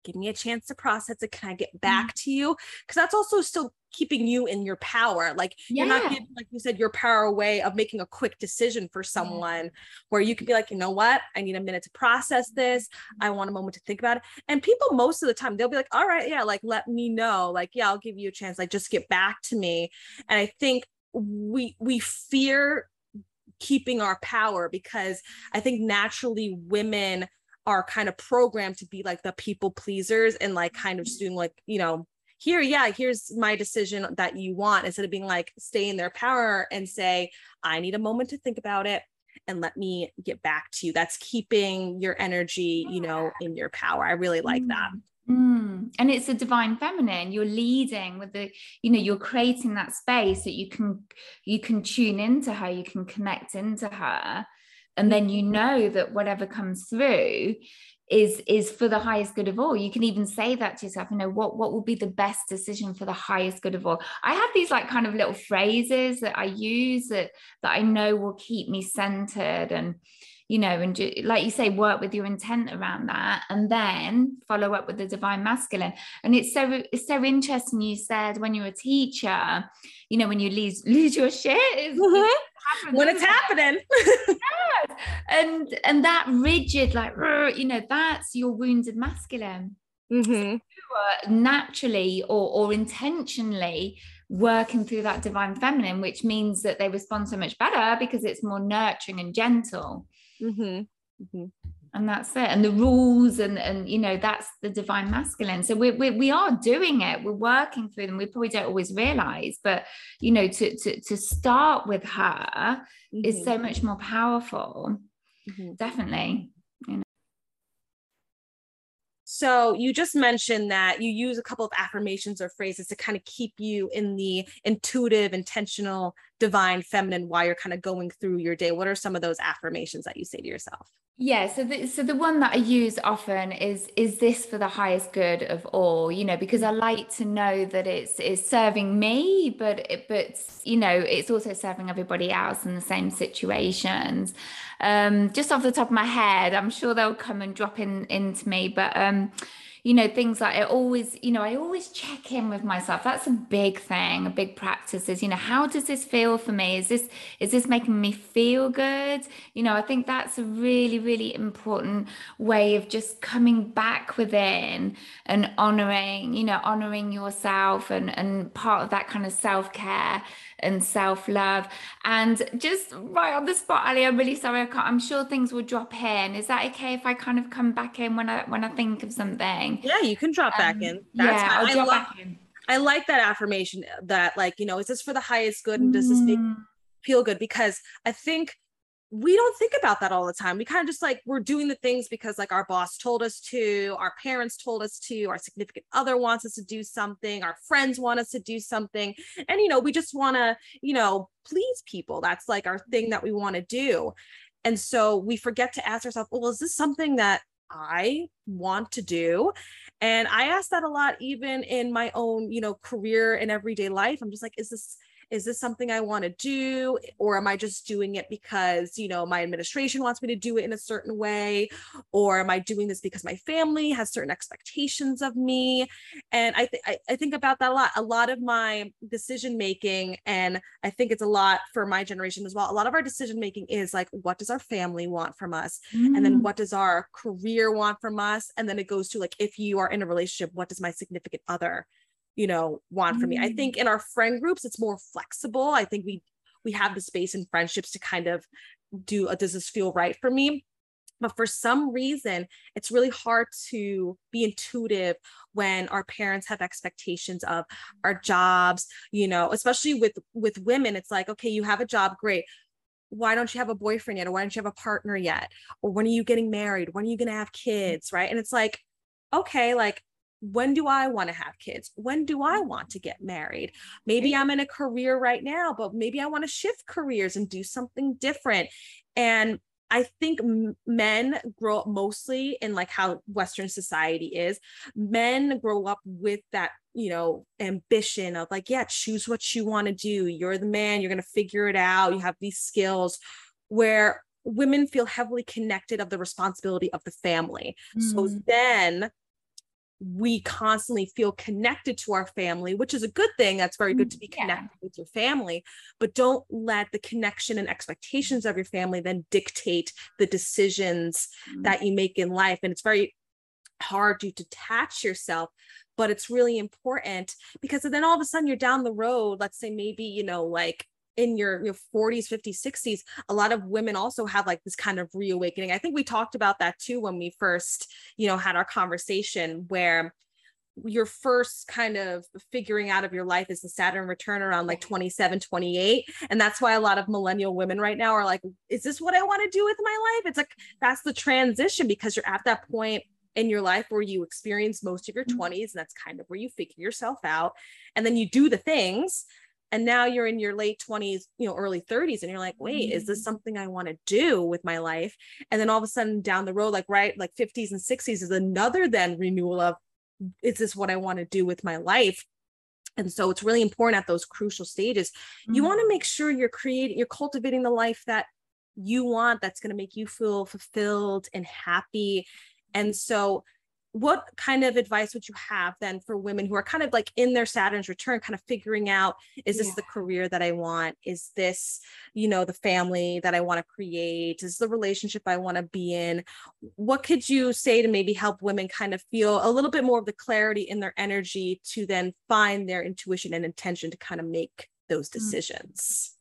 give me a chance to process it can i get back mm. to you? Because that's also still keeping you in your power like yeah. you're not giving like you said your power away of making a quick decision for someone yeah. where you could be like you know what? I need a minute to process this. I want a moment to think about it. And people most of the time they'll be like all right yeah like let me know. Like yeah i'll give you a chance. Like just get back to me. And i think we we fear keeping our power because i think naturally women are kind of programmed to be like the people pleasers and like kind of just doing like you know here yeah here's my decision that you want instead of being like stay in their power and say i need a moment to think about it and let me get back to you. That's keeping your energy you know in your power. I really like that. Mm. And it's a divine feminine. You're leading with the, you know, you're creating that space that you can you can tune into her, you can connect into her, and then you know that whatever comes through is is for the highest good of all. You can even say that to yourself you know what what will be the best decision for the highest good of all? I have these like kind of little phrases that i use that that i know will keep me centered and you know and like you say work with your intent around that and then follow up with the divine masculine. And it's so it's so interesting you said when you're a teacher you know when you lose lose your shit mm-hmm. happens, when it's happening. And and that rigid, like you know, that's your wounded masculine. Mm-hmm. So naturally or or intentionally working through that divine feminine, which means that they respond so much better because it's more nurturing and gentle. Mm-hmm. Mm-hmm and that's it and the rules and and you know that's the divine masculine so we we, we are doing it we're working through them we probably don't always realize but you know to to, to start with her mm-hmm. is so much more powerful mm-hmm. definitely so you just mentioned that you use a couple of affirmations or phrases to kind of keep you in the intuitive, intentional, divine, feminine while you're kind of going through your day. What are some of those affirmations that you say to yourself? Yeah, so the, so the one that I use often is is this for the highest good of all, you know, because I like to know that it's it's serving me, but it, but you know, it's also serving everybody else in the same situations. Um, just off the top of my head, I'm sure they'll come and drop in into me, but um, you know things like i always you know i always check in with myself. That's a big thing a big practice is you know how does this feel for me? Is this is this making me feel good? You know i think that's a really really important way of just coming back within and honoring you know honoring yourself and and part of that kind of self-care and self-love. And just right on the spot Allie i'm really sorry i can't i'm sure things will drop in is that okay if i kind of come back in when i when i think of something? Yeah you can drop um, back in. That's yeah fine. I'll drop back in. I like that affirmation that like you know is this for the highest good and does this make mm. feel good? Because I think we don't think about that all the time. We kind of just like we're doing the things because like our boss told us to, our parents told us to, our significant other wants us to do something, our friends want us to do something. And you know, we just want to, you know, please people. That's like our thing that we want to do. And so we forget to ask ourselves, well, is this something that I want to do? And I ask that a lot even in my own, you know, career and everyday life. I'm just like, is this is this something I want to do? Or am I just doing it because, you know, my administration wants me to do it in a certain way? Or am I doing this because my family has certain expectations of me? And I, th- I, I think about that a lot. A lot of my decision making, and I think it's a lot for my generation as well. A lot of our decision making is like, what does our family want from us? Mm. And then mm. what does our career want from us? And then it goes to like, if you are in a relationship, what does my significant other you know want from me. I think mm. in our friend groups it's more flexible. I think we we have the space in friendships to kind of do a, does this feel right for me? But for some reason it's really hard to be intuitive when our parents have expectations of our jobs you know especially with with women. It's like okay you have a job great. Why don't you have a boyfriend yet? Or why don't you have a partner yet? Or when are you getting married? When are you going to have kids right? And it's like okay like when do I want to have kids? When do I want to get married? Maybe I'm in a career right now, but maybe I want to shift careers and do something different. And I think men grow up mostly in like how Western society is. Men grow up with that, you know, ambition of like, yeah, choose what you want to do. You're the man, you're going to figure it out. You have these skills where women feel heavily connected of the responsibility of the family. Mm. So then we constantly feel connected to our family, which is a good thing. That's very good to be connected yeah. with your family, but don't let the connection and expectations of your family then dictate the decisions mm-hmm. that you make in life. And it's very hard to detach yourself, but it's really important because then all of a sudden you're down the road. Let's say maybe, you know, like in your, your 40s 50s 60s a lot of women also have like this kind of reawakening i think we talked about that too when we first you know had our conversation where your first kind of figuring out of your life is the Saturn return around like 27, 28. And that's why a lot of millennial women right now are like, is this what I want to do with my life? It's like that's the transition because you're at that point in your life where you experience most of your 20s. Mm-hmm. And that's kind of where you figure yourself out. And then you do the things and now you're in your late 20s you know early 30s and you're like wait is this mm-hmm. something i want to do with my life and then all of a sudden down the road like right like 50s and 60s is another then renewal of is this what i want to do with my life and so it's really important at those crucial stages mm-hmm. you want to make sure you're creating you're cultivating the life that you want that's going to make you feel fulfilled and happy and so what kind of advice would you have then for women who are kind of like in their Saturn's return, kind of figuring out is this yeah. the career that I want? Is this, you know, the family that I want to create? Is the relationship I want to be in? What could you say to maybe help women kind of feel a little bit more of the clarity in their energy to then find their intuition and intention to kind of make those mm. decisions?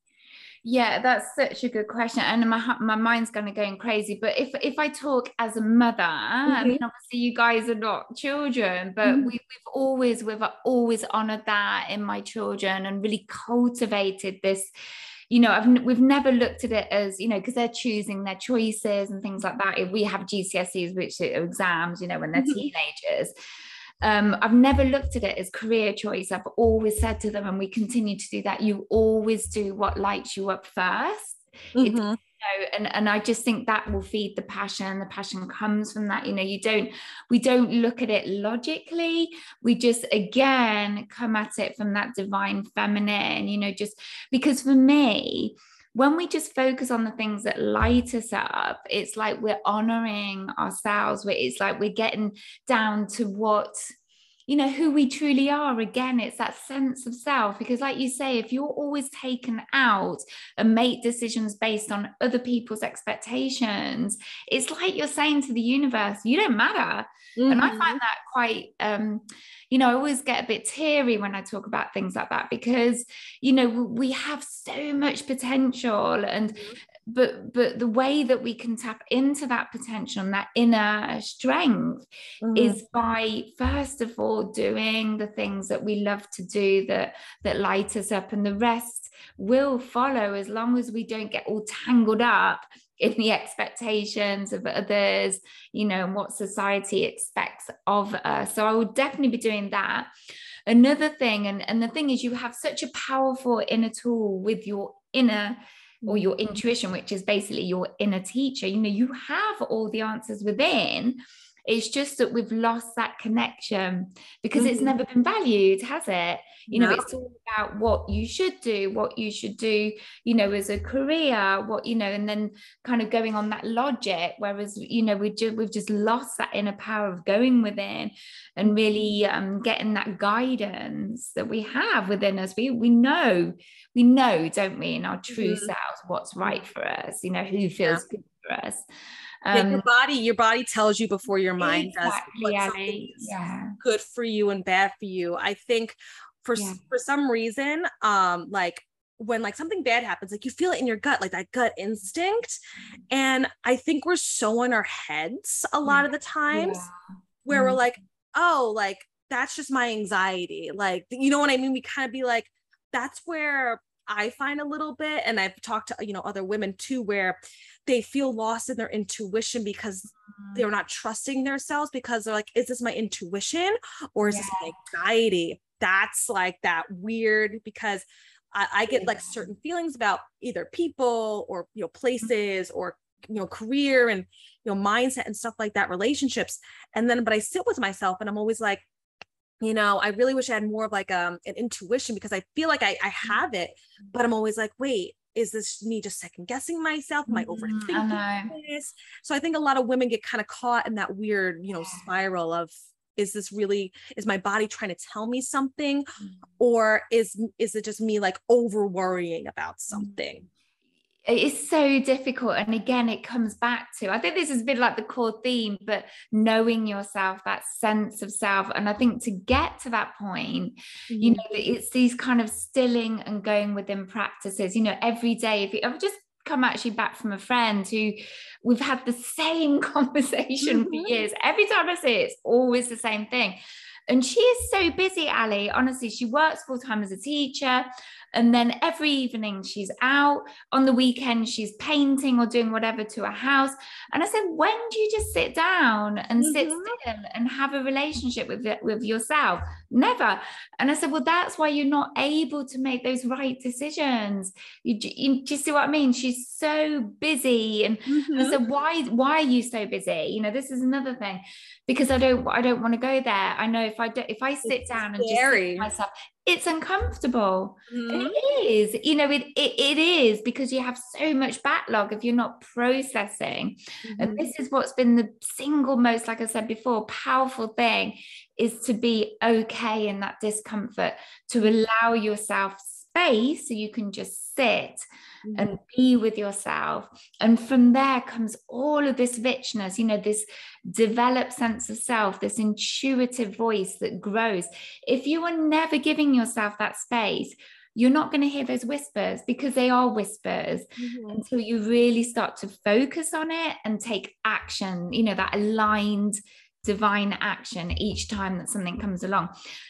Yeah, that's such a good question, and my my mind's kind of going crazy. But if if I talk as a mother, mm-hmm. I mean, obviously you guys are not children, but mm-hmm. we, we've always we've always honoured that in my children and really cultivated this you know I've, we've never looked at it as you know because they're choosing their choices and things like that if we have gcse's which are exams you know when they're mm-hmm. teenagers um, I've never looked at it as career choice. I've always said to them, and we continue to do that. You always do what lights you up 1st mm-hmm. you know, and and I just think that will feed the passion. The passion comes from that. You know, you don't we don't look at it logically. We just again come at it from that divine feminine. You know, just because for me when we just focus on the things that light us up, it's like we're honoring ourselves. It's like we're getting down to what you know who we truly are again it's that sense of self because like you say if you're always taken out and make decisions based on other people's expectations it's like you're saying to the universe you don't matter mm-hmm. and i find mm-hmm. that quite um you know i always get a bit teary when i talk about things like that because you know we have so much potential and mm-hmm but but the way that we can tap into that potential and that inner strength mm-hmm. is by first of all doing the things that we love to do that that light us up and the rest will follow as long as we don't get all tangled up in the expectations of others you know and what society expects of us so i would definitely be doing that another thing and and the thing is you have such a powerful inner tool with your inner or your mm-hmm. intuition, which is basically your inner teacher. You know, you have all the answers within. It's just that we've lost that connection because mm-hmm. it's never been valued, has it? You know, no. it's all about what you should do, what you should do, you know, as a career, what, you know, and then kind of going on that logic. Whereas, you know, we ju- we've just lost that inner power of going within and really um, getting that guidance that we have within us. We, we know, we know, don't we, in our true mm-hmm. selves, what's right for us, you know, who feels yeah. good for us. Um, your body, your body tells you before your mind exactly, does yeah. good for you and bad for you. I think for yeah. for some reason, um, like when like something bad happens, like you feel it in your gut, like that gut instinct. And I think we're so in our heads a lot of the times yeah. where mm-hmm. we're like, oh, like that's just my anxiety. Like, you know what I mean? We kind of be like, that's where I find a little bit, and I've talked to you know other women too, where they feel lost in their intuition because mm-hmm. they're not trusting themselves because they're like, is this my intuition or is yeah. this my anxiety? That's like that weird because I, I get like certain feelings about either people or you know places or you know career and you know mindset and stuff like that relationships. And then but i sit with myself and i'm always like you know i really wish i had more of like um, an intuition because i feel like I, I have it but i'm always like wait is this me just second guessing myself? Am i mm-hmm, overthinking I this? So i think a lot of women get kind of caught in that weird you know spiral of is this really is my body trying to tell me something mm-hmm. or is is it just me like over worrying about mm. something it's so difficult and again it comes back to i think this has been like the core theme but knowing yourself that sense of self and i think to get to that point mm-hmm. you know it's these kind of stilling and going within practices you know every day if you, i've just come actually back from a friend who we've had the same conversation mm-hmm. for years. Every time i say it, it's always the same thing. And she is so busy Allie. Honestly she works full time as a teacher And then every evening she's out. On the weekend, she's painting or doing whatever to a house. And I said, when do you just sit down and mm-hmm. sit still and have a relationship with, with yourself? Never. And I said, well, that's why you're not able to make those right decisions. You, you, do you see what I mean? She's so busy. And mm-hmm. I said, why, why are you so busy? You know, this is another thing because I don't, I don't want to go there. I know if I do, if I sit it's down scary. and just myself, it's uncomfortable. Mm-hmm. it is, you know, it, it, it is because you have so much backlog if you're not processing. Mm-hmm. And this is what's been the single most, like I said before, powerful thing is to be okay in that discomfort, to allow yourself space so you can just sit. And be with yourself. And from there comes all of this richness, you know, this developed sense of self, this intuitive voice that grows. If you are never giving yourself that space, you're not going to hear those whispers because they are whispers mm-hmm. until you really start to focus on it and take action, you know, that aligned divine action each time that something comes along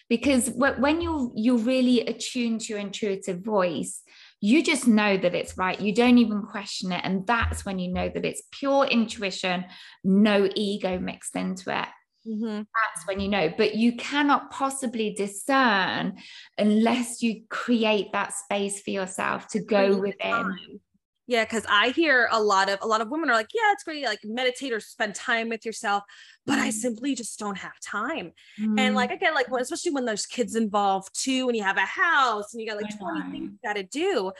because when you're you're really attuned to your intuitive voice you just know that it's right. You don't even question it. And that's when you know that it's pure intuition, no ego mixed into it. Mm-hmm. That's when you know, but you cannot possibly discern unless you create that space for yourself to go within. Yeah, because I hear a lot of a lot of women are like, yeah, it's great, like meditate or spend time with yourself, but mm. I simply just don't have time. Mm. And like again, like when, especially when there's kids involved too, and you have a house and you got like 20 things you got to do.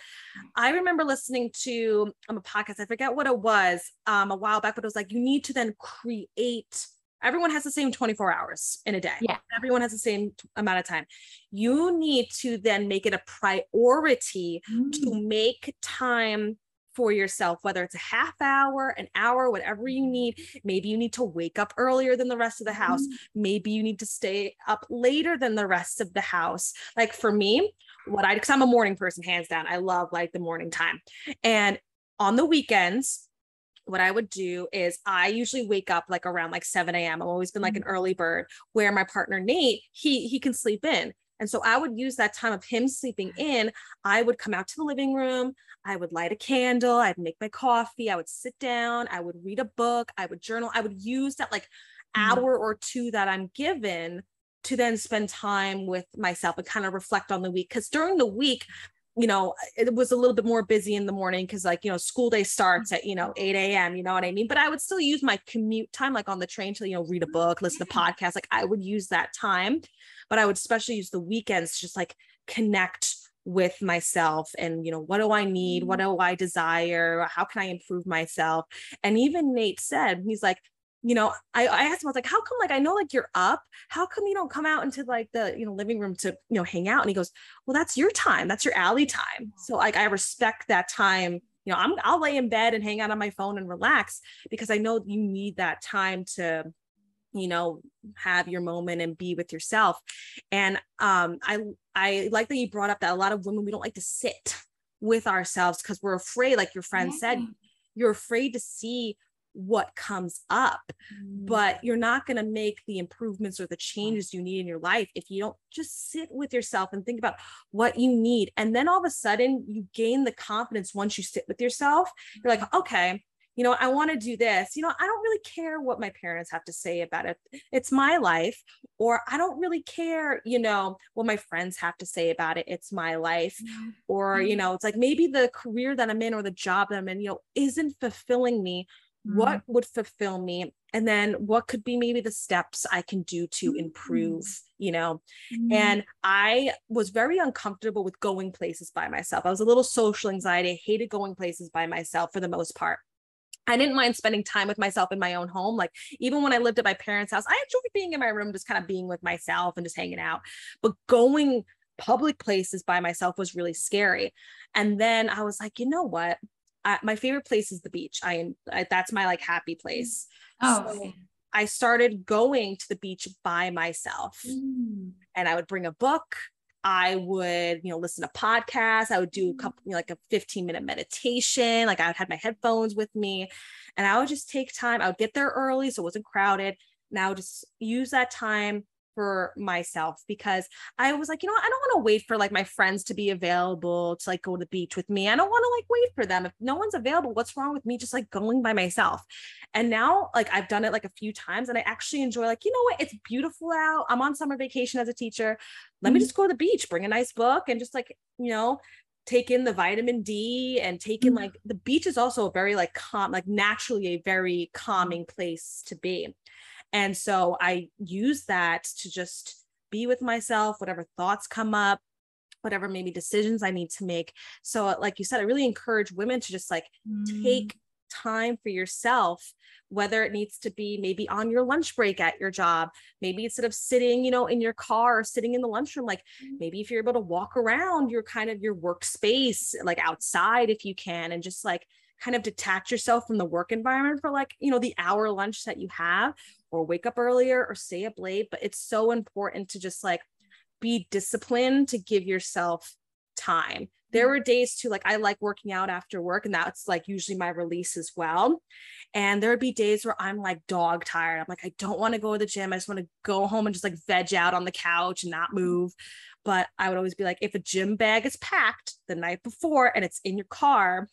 I remember listening to um, a podcast, I forget what it was, um, a while back, but it was like you need to then create everyone has the same 24 hours in a day. Yeah. Everyone has the same amount of time. You need to then make it a priority mm. to make time for yourself, whether it's a half hour, an hour, whatever you need. Maybe you need to wake up earlier than the rest of the house. Mm-hmm. Maybe you need to stay up later than the rest of the house. Like for me, what I, because I'm a morning person, hands down, I love like the morning time. And on the weekends, what I would do is I usually wake up like around like 7 a.m. I've always been like an mm-hmm. early bird where my partner Nate, he he can sleep in. And so I would use that time of him sleeping in. I would come out to the living room. I would light a candle. I'd make my coffee. I would sit down. I would read a book. I would journal. I would use that like mm-hmm. hour or two that I'm given to then spend time with myself and kind of reflect on the week. Because during the week, you know, it was a little bit more busy in the morning because, like, you know, school day starts at, you know, 8 a.m., you know what I mean? But I would still use my commute time, like on the train to, you know, read a book, listen to podcasts. Like, I would use that time but I would especially use the weekends to just like connect with myself and you know what do i need? What mm-hmm. do i desire? How can i improve myself? And even nate said he's like you know I, I asked him i was like how come like i know like you're up? How come you don't come out into like the you know living room to you know hang out? And he goes well that's your time. That's your Allie time. So like i respect that time. You know i'm i'll lay in bed and hang out on my phone and relax because i know you need that time to you know have your moment and be with yourself and um i i like that you brought up that a lot of women we don't like to sit with ourselves because we're afraid like your friend yeah. said you're afraid to see what comes up mm. but you're not going to make the improvements or the changes you need in your life if you don't just sit with yourself and think about what you need and then all of a sudden you gain the confidence once you sit with yourself you're like okay you know, I want to do this. You know, I don't really care what my parents have to say about it. It's my life. Or I don't really care, you know, what my friends have to say about it. It's my life. Mm-hmm. Or, you mm-hmm. know, it's like maybe the career that I'm in or the job that I'm in, you know, isn't fulfilling me. Mm-hmm. What would fulfill me? And then what could be maybe the steps I can do to improve, mm-hmm. you know? Mm-hmm. And I was very uncomfortable with going places by myself. I was a little social anxiety. I hated going places by myself for the most part. I didn't mind spending time with myself in my own home. Like even when I lived at my parents' house, I enjoyed being in my room, just kind of being with myself and just hanging out. But going public places by myself was really scary. And then I was like, you know what? I, my favorite place is the beach. I, I, that's my like happy place. Oh. So I started going to the beach by myself, mm. and I would bring a book I would, you know, listen to podcasts. I would do a mm-hmm. couple, you know, like a 15 minute meditation. Like I would have my headphones with me and I would just take time. I would get there early so it wasn't crowded. And I would just use that time for myself because I was like, you know, I don't want to wait for like my friends to be available to like go to the beach with me. I don't want to like wait for them. If no one's available, what's wrong with me just like going by myself? And now like I've done it like a few times and I actually enjoy like, you know what? It's beautiful out. I'm on summer vacation as a teacher. Let mm-hmm. me just go to the beach, bring a nice book and just like, you know, take in the vitamin D and take in mm-hmm. like the beach is also a very like calm, like naturally a very calming place to be. And so I use that to just be with myself, whatever thoughts come up, whatever maybe decisions I need to make. So, like you said, I really encourage women to just like mm. take time for yourself whether it needs to be maybe on your lunch break at your job maybe instead of sitting you know in your car or sitting in the lunchroom like mm. maybe if you're able to walk around your kind of your workspace like outside if you can and just like kind of detach yourself from the work environment for like you know the hour lunch that you have or wake up earlier or stay up late but it's so important to just like be disciplined to give yourself time. There mm-hmm. were days too like i like working out after work and that's like usually my release as well. And there would be days where i'm like dog tired. I'm like i don't want to go to the gym. I just want to go home and just like veg out on the couch and not move. But i would always be like if a gym bag is packed the night before and it's in your car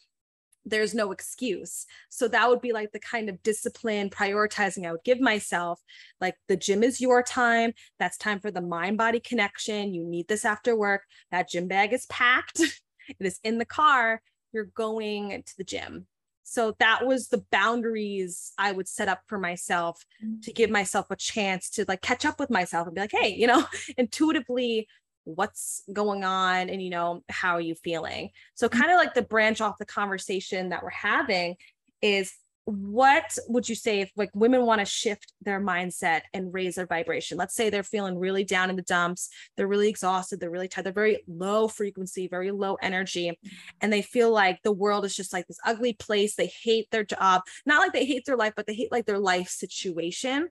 there's no excuse. So that would be like the kind of discipline prioritizing I would give myself. Like the gym is your time. That's time for the mind body connection. You need this after work. That gym bag is packed, it is in the car. You're going to the gym. So that was the boundaries I would set up for myself mm. to give myself a chance to like catch up with myself and be like, hey, you know, intuitively what's going on and you know how are you feeling so mm. kind of like the branch off the conversation that we're having is what would you say if like women want to shift their mindset and raise their vibration let's say they're feeling really down in the dumps they're really exhausted they're really tired they're very low frequency very low energy mm. and they feel like the world is just like this ugly place they hate their job not like they hate their life but they hate like their life situation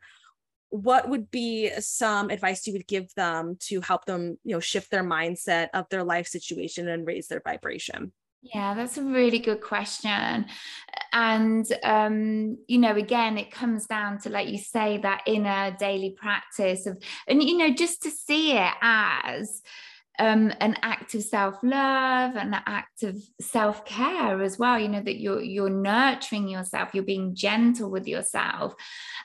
what would be some advice you would give them to help them you know shift their mindset of their life situation and raise their vibration? Yeah that's a really good question. And um you know again it comes down to like you say that inner daily practice of and you know just to see it as um, an act of self-love, and an act of self-care as well. You know that you're you're nurturing yourself, you're being gentle with yourself,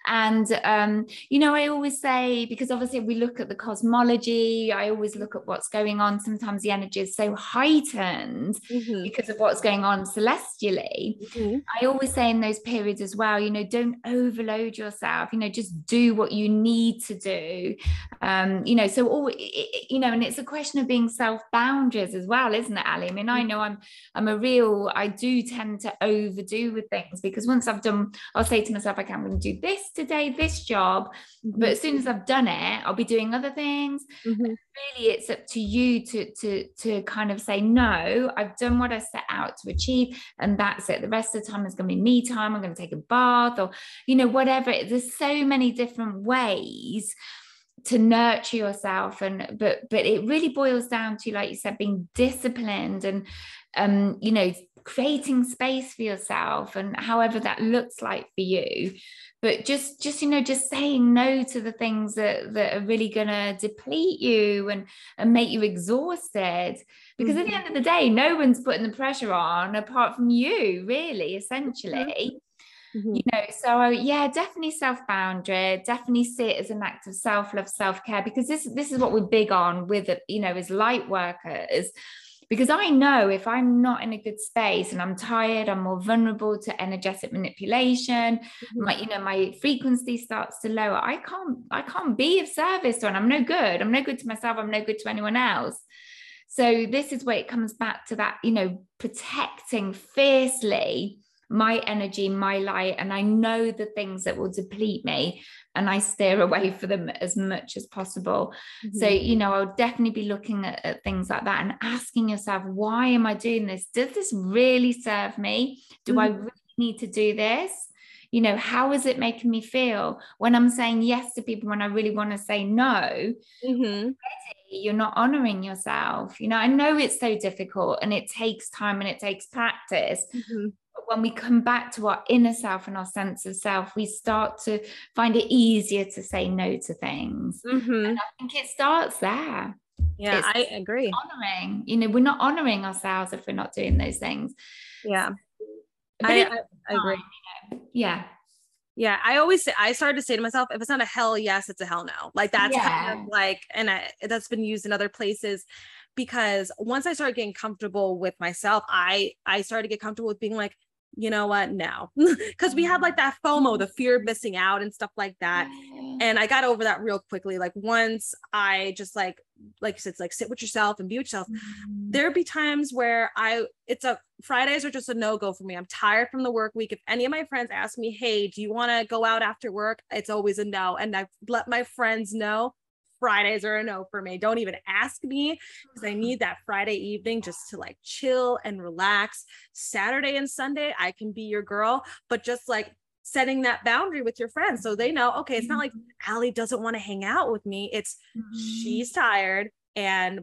and um, you know I always say because obviously we look at the cosmology. I always look at what's going on. Sometimes the energy is so heightened mm-hmm. because of what's going on celestially. Mm-hmm. I always say in those periods as well. You know, don't overload yourself. You know, just do what you need to do. Um, you know, so all you know, and it's a question question of being self boundaries as well, isn't it, Allie? I mean, I mm. know I'm I'm a real I do tend to overdo with things because once I've done, I'll say to myself, okay, I'm going to do this today, this job, mm-hmm. but as soon as I've done it, I'll be doing other things. Mm-hmm. Really, it's up to you to to to kind of say no. I've done what I set out to achieve, and that's it. The rest of the time is going to be me time. I'm going to take a bath, or you know, whatever. There's so many different ways to nurture yourself and but but it really boils down to like you said being disciplined and um you know creating space for yourself and however that looks like for you but just just you know just saying no to the things that that are really going to deplete you and and make you exhausted because mm-hmm. at the mm-hmm. end of the day no one's putting the pressure on apart from you really essentially mm-hmm. You know, so yeah, definitely self boundary, definitely see it as an act of self love, self care, because this this is what we're big on with you know as light workers. Because I know if I'm not in a good space and I'm tired, I'm more vulnerable to energetic manipulation. Mm-hmm. My, you know, my frequency starts to lower. I can't, I can't be of service, or I'm no good. I'm no good to myself. I'm no good to anyone else. So this is where it comes back to that, you know, protecting fiercely my energy, my light, and I know the things that will deplete me and I steer away for them as much as possible. Mm-hmm. So, you know, I'll definitely be looking at, at, things like that and asking yourself, why am I doing this? Does this really serve me? Do mm-hmm. I really need to do this? You know, how is it making me feel when I'm saying yes to people when I really want to say no? Mm-hmm. You're not honoring yourself. You know, I know it's so difficult and it takes time and it takes practice. Mm-hmm when we come back to our inner self and our sense of self, we start to find it easier to say no to things. Mm-hmm. And I think it starts there. Yeah, it's I agree. Honoring, you know, we're not honoring ourselves if we're not doing those things. Yeah, I, I, I, agree. You know? Yeah. Yeah, I always say I started to say to myself, if it's not a hell yes, it's a hell no. Like that's yeah. kind of like, and I, that's been used in other places because once I started getting comfortable with myself, I I started to get comfortable with being like, you know what? No. Because we have like that fomo the fear of missing out and stuff like that. And i got over that real quickly like once i just like like you said like sit with yourself and be with yourself. Mm-hmm. there'd be times where i it's a fridays are just a no-go for me. I'm tired from the work week. If any of my friends ask me hey do you want to go out after work? It's always a no. And i've let my friends know Fridays are a no for me. Don't even ask me because I need that Friday evening just to like chill and relax. Saturday and Sunday, I can be your girl, but just like setting that boundary with your friends so they know, okay, it's not like mm-hmm. Allie doesn't want to hang out with me. It's mm-hmm. she's tired and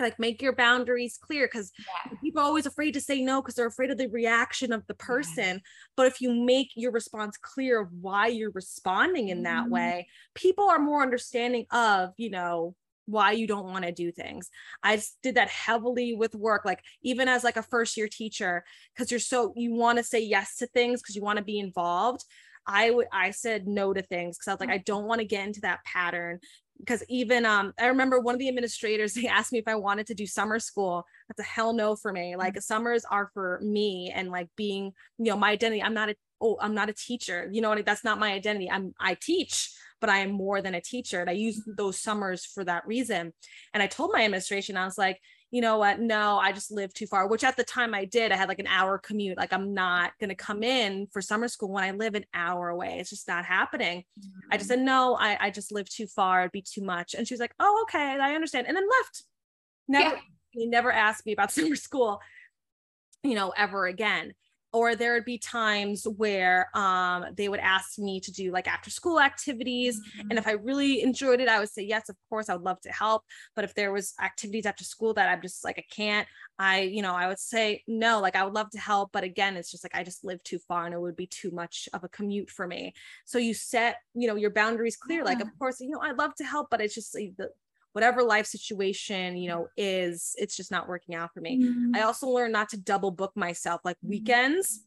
like make your boundaries clear because yeah. people are always afraid to say no because they're afraid of the reaction of the person yeah. but if you make your response clear of why you're responding in that mm-hmm. way people are more understanding of you know why you don't want to do things i did that heavily with work like even as like a first year teacher because you're so you want to say yes to things because you want to be involved I would I said no to things because I was like, I don't want to get into that pattern because even um I remember one of the administrators they asked me if I wanted to do summer school. That's a hell no for me. Like mm-hmm. summers are for me and like being, you know, my identity. I'm not a oh, I'm not a teacher. You know what? That's not my identity. I'm I teach, but I am more than a teacher. And I use mm-hmm. those summers for that reason. And I told my administration, I was like, you know what? No, I just live too far, which at the time I did. I had like an hour commute. Like, I'm not going to come in for summer school when I live an hour away. It's just not happening. Mm-hmm. I just mm-hmm. said, no, I, I just live too far. It'd be too much. And she was like, oh, okay, I understand. And then left. Never, yeah. he never asked me about summer school, you know, ever again or there would be times where um, they would ask me to do like after school activities and if i really enjoyed it i would say yes of course i would love to help but if there was activities after school that i'm just like i can't i you know i would say no like i would love to help but again it's just like i just live too far and it would be too much of a commute for me so you set you know your boundaries clear yeah. like of course you know i'd love to help but it's just like, the whatever life situation you know is it's just not working out for me mm-hmm. i also learned not to double book myself like mm-hmm. weekends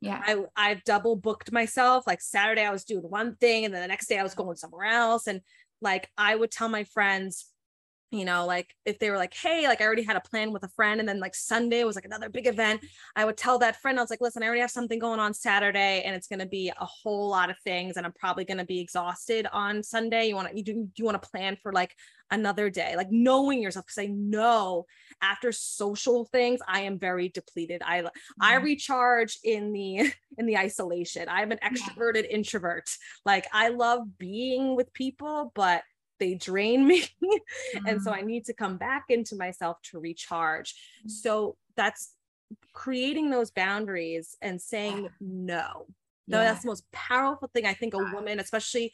yeah i i've double booked myself like saturday i was doing one thing and then the next day i was going somewhere else and like i would tell my friends you know, like if they were like, hey, like I already had a plan with a friend, and then like Sunday was like another big event, I would tell that friend, I was like, listen, I already have something going on Saturday, and it's gonna be a whole lot of things, and I'm probably gonna be exhausted on Sunday. You want to you do you want to plan for like another day, like knowing yourself, because I know after social things, I am very depleted. I mm-hmm. I recharge in the in the isolation. I'm an extroverted yeah. introvert. Like I love being with people, but they drain me mm-hmm. and so i mm. need to come back into myself to recharge mm-hmm. so that's creating those boundaries and saying yeah. no no yeah. that's the most powerful thing i think a woman especially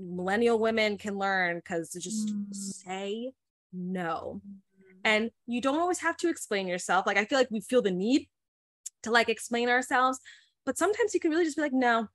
millennial women can learn because just mm. say no. Mm-hmm. and you don't always have to explain yourself. Like i feel like we feel the need to like explain ourselves but sometimes you can really just be like no.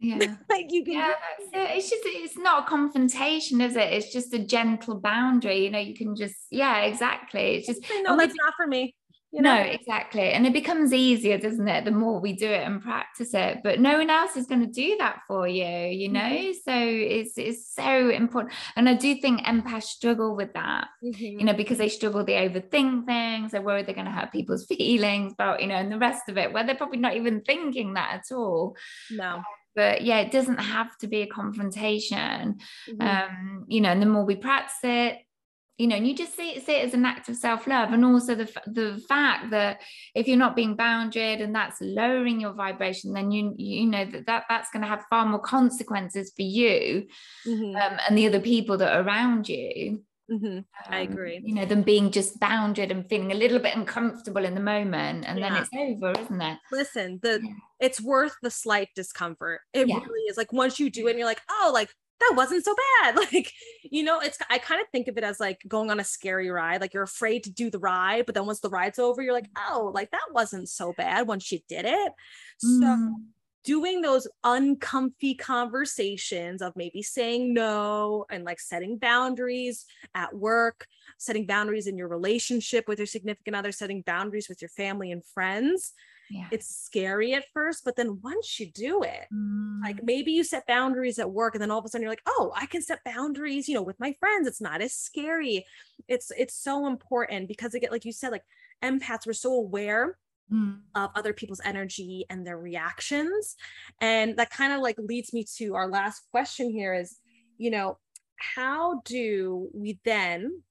Yeah. Like you can yeah it's just it's not a confrontation is it? It's just a gentle boundary you know you can just yeah exactly. It's just no that's not for me you know? No, exactly. And it becomes easier, doesn't it? The more we do it and practice it. But no one else is going to do that for you, you know? Mm-hmm. So it's it's so important. And I do think empaths struggle with that, mm-hmm. you know, because they struggle, they overthink things, they're worried they're going to hurt people's feelings, but you know, and the rest of it, where they're probably not even thinking that at all. No but yeah it doesn't have to be a confrontation mm-hmm. um you know and the more we practice it you know and you just see it, see it as an act of self-love and also the the fact that if you're not being bounded and that's lowering your vibration then you you know that, that that's going to have far more consequences for you mm-hmm. um, and the other people that are around you Mm-hmm. Um, I agree. You know, than being just bounded and feeling a little bit uncomfortable in the moment, and yeah. then it's over, isn't it? Listen, the yeah. it's worth the slight discomfort. It yeah. really is. Like once you do it, and you're like, oh, like that wasn't so bad. Like, you know, it's, I kind of think of it as like going on a scary ride. Like you're afraid to do the ride, but then once the ride's over, you're like, oh, like that wasn't so bad once you did it. Mm. So doing those uncomfy conversations of maybe saying no and like setting boundaries at work, setting boundaries in your relationship with your significant other, setting boundaries with your family and friends. Yeah. It's scary at first, but then once you do it, mm. like maybe you set boundaries at work and then all of a sudden you're like, "Oh, I can set boundaries, you know, with my friends. It's not as scary." It's it's so important because again like you said like empaths we're so aware Mm. of other people's energy and their reactions. And that kind of like leads me to our last question here is, you know, how do we then,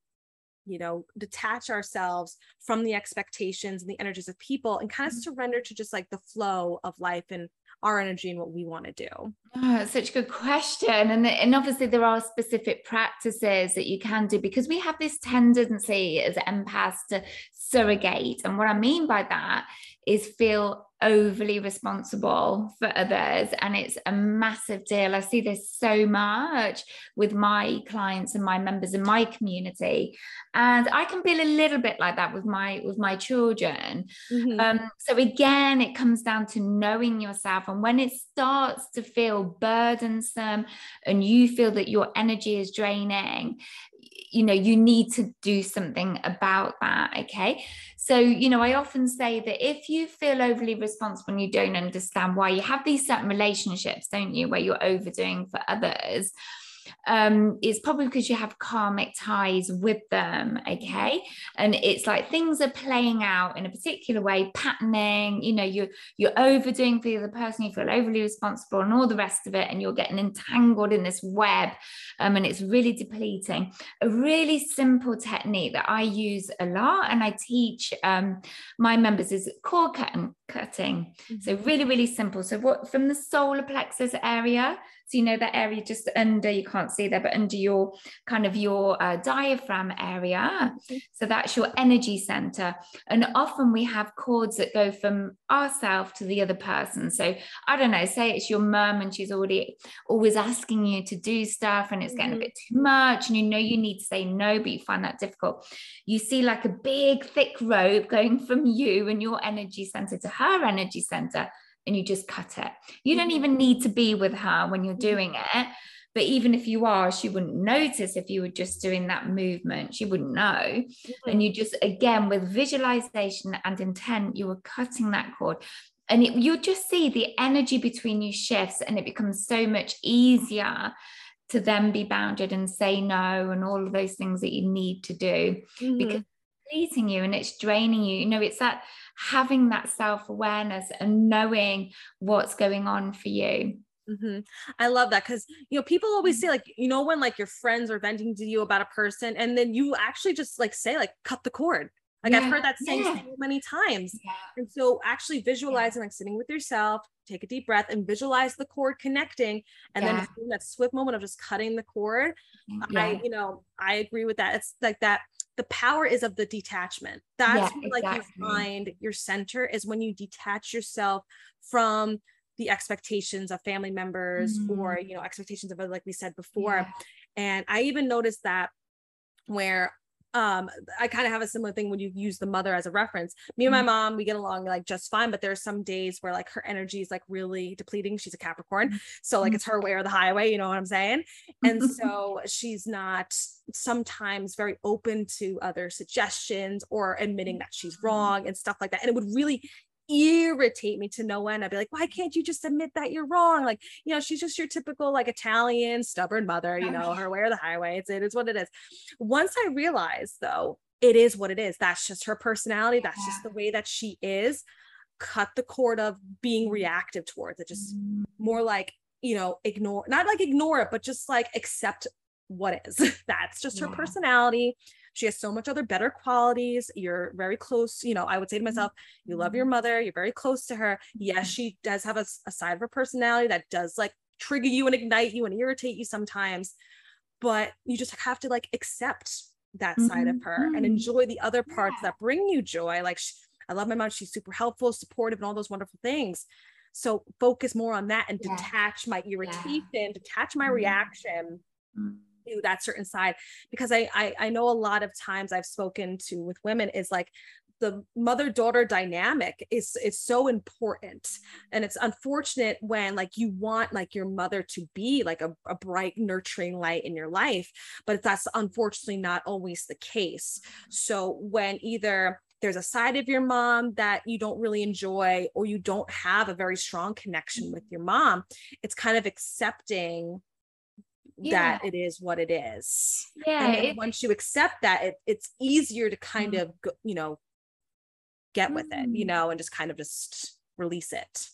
you know, detach ourselves from the expectations and the energies of people and kind of mm. surrender to just like the flow of life and our energy and what we want to do? Oh, such a good question. And, and obviously, there are specific practices that you can do because we have this tendency as empaths to surrogate. And what I mean by that is feel overly responsible for others. And it's a massive deal. I see this so much with my clients and my members in my community. And I can feel a little bit like that with my with my children. Mm-hmm. Um, so again, it comes down to knowing yourself. And when it starts to feel burdensome and you feel that your energy is draining, you know you need to do something about that okay? So you know i often say that if you feel overly responsible and you don't understand why you have these certain relationships don't you where you're overdoing for others um, it's probably because you have karmic ties with them, okay? And it's like things are playing out in a particular way, patterning, you know, you're you're overdoing for the other person, you feel overly responsible and all the rest of it, and you're getting entangled in this web, um, and it's really depleting. A really simple technique that I use a lot and I teach um, my members is cord cutting cutting. Mm-hmm. So really, really simple. So what from the solar plexus area, so you know that area just under, you can't see there, but under your kind of your uh, diaphragm area. So that's your energy center. And often we have cords that go from ourself to the other person. So I don't know, say it's your mum and she's already always asking you to do stuff and it's getting mm-hmm. a bit too much and you know you need to say no, but you find that difficult. You see like a big thick rope going from you and your energy center to her energy center and you just cut it. You don't even mm-hmm. need to be with her when you're mm-hmm. doing it. But even if you are, she wouldn't notice if you were just doing that movement. She wouldn't know. Mm-hmm. And you just, again, with visualization and intent, you were cutting that cord. And it, you'll just see the energy between you shifts, and it becomes so much easier to then be bounded and say no and all of those things that you need to do mm-hmm. because depleting you and it's draining you. You know, it's that having that self awareness and knowing what's going on for you. Mm-hmm. I love that because you know people always say like you know when like your friends are venting to you about a person and then you actually just like say like cut the cord like yeah. I've heard that saying yeah. so many times. Yeah. And so actually visualizing like sitting with yourself, take a deep breath and visualize the cord connecting and then that swift moment of just cutting the cord. I, you know, I agree with that. It's like that the power is of the detachment. That's yeah, like you find your center is when you detach yourself from the expectations of family members mm-hmm. or you know expectations of like we said before. Yeah. And I even noticed that where um i kind of have a similar thing when you use the mother as a reference me and my mm-hmm. mom we get along like just fine but there are some days where like her energy is like really depleting she's a capricorn mm-hmm. so like it's her way or the highway you know what i'm saying and so she's not sometimes very open to other suggestions or admitting that she's mm-hmm. wrong and stuff like that and it would really irritate me to no end. I'd be like, why can't you just admit that you're wrong? Like, you know, she's just your typical like Italian stubborn mother, you know, her way or the highway. It's it is what it is. Once I realized though, it is what it is. That's just her personality. That's just the way that she is. Cut the cord of being reactive towards it. Just more like, you know, ignore, not like ignore it, but just like accept what is. That's just her personality. She has so much other better qualities. You're very close. You know, I would say to myself, you love your mm-hmm. mother. You're very close to her. Yes, she does have a, a side of her personality that does like trigger you and ignite you and irritate you sometimes. But you just have to like accept that mm-hmm. side of her and mm-hmm. enjoy the other parts yeah. that bring you joy. Like, she, I love my mom. She's super helpful, supportive, and all those wonderful things. So focus more on that and detach my irritation, yeah. detach my mm-hmm. reaction. Mm-hmm that certain side because I, I i know a lot of times i've spoken to with women is like the mother daughter dynamic is is so important. And it's unfortunate when like you want like your mother to be like a, a bright nurturing light in your life but that's unfortunately not always the case. So when either there's a side of your mom that you don't really enjoy or you don't have a very strong connection with your mom it's kind of accepting yeah. that it is what it is. Yeah. It, once you accept that, it, it's easier to kind mm. of, you know, get with it, you mm. know, and just kind of just release it.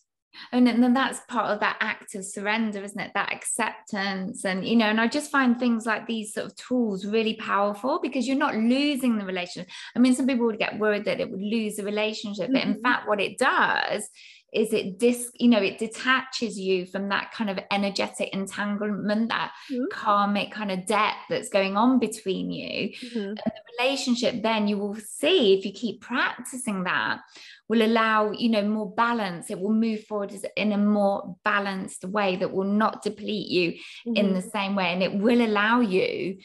And then that's part of that act of surrender, isn't it? That acceptance. And, you know, and I just find things like these sort of tools really powerful because you're not losing the relationship. I mean, some people would get worried that it would lose the relationship, but in mm-hmm. fact, what it does is it dis you know it detaches you from that kind of energetic entanglement that mm-hmm. karmic kind of debt that's going on between you mm-hmm. and the relationship then you will see if you keep practicing that will allow you know more balance it will move forward in a more balanced way that will not deplete you mm-hmm. in the same way and it will allow you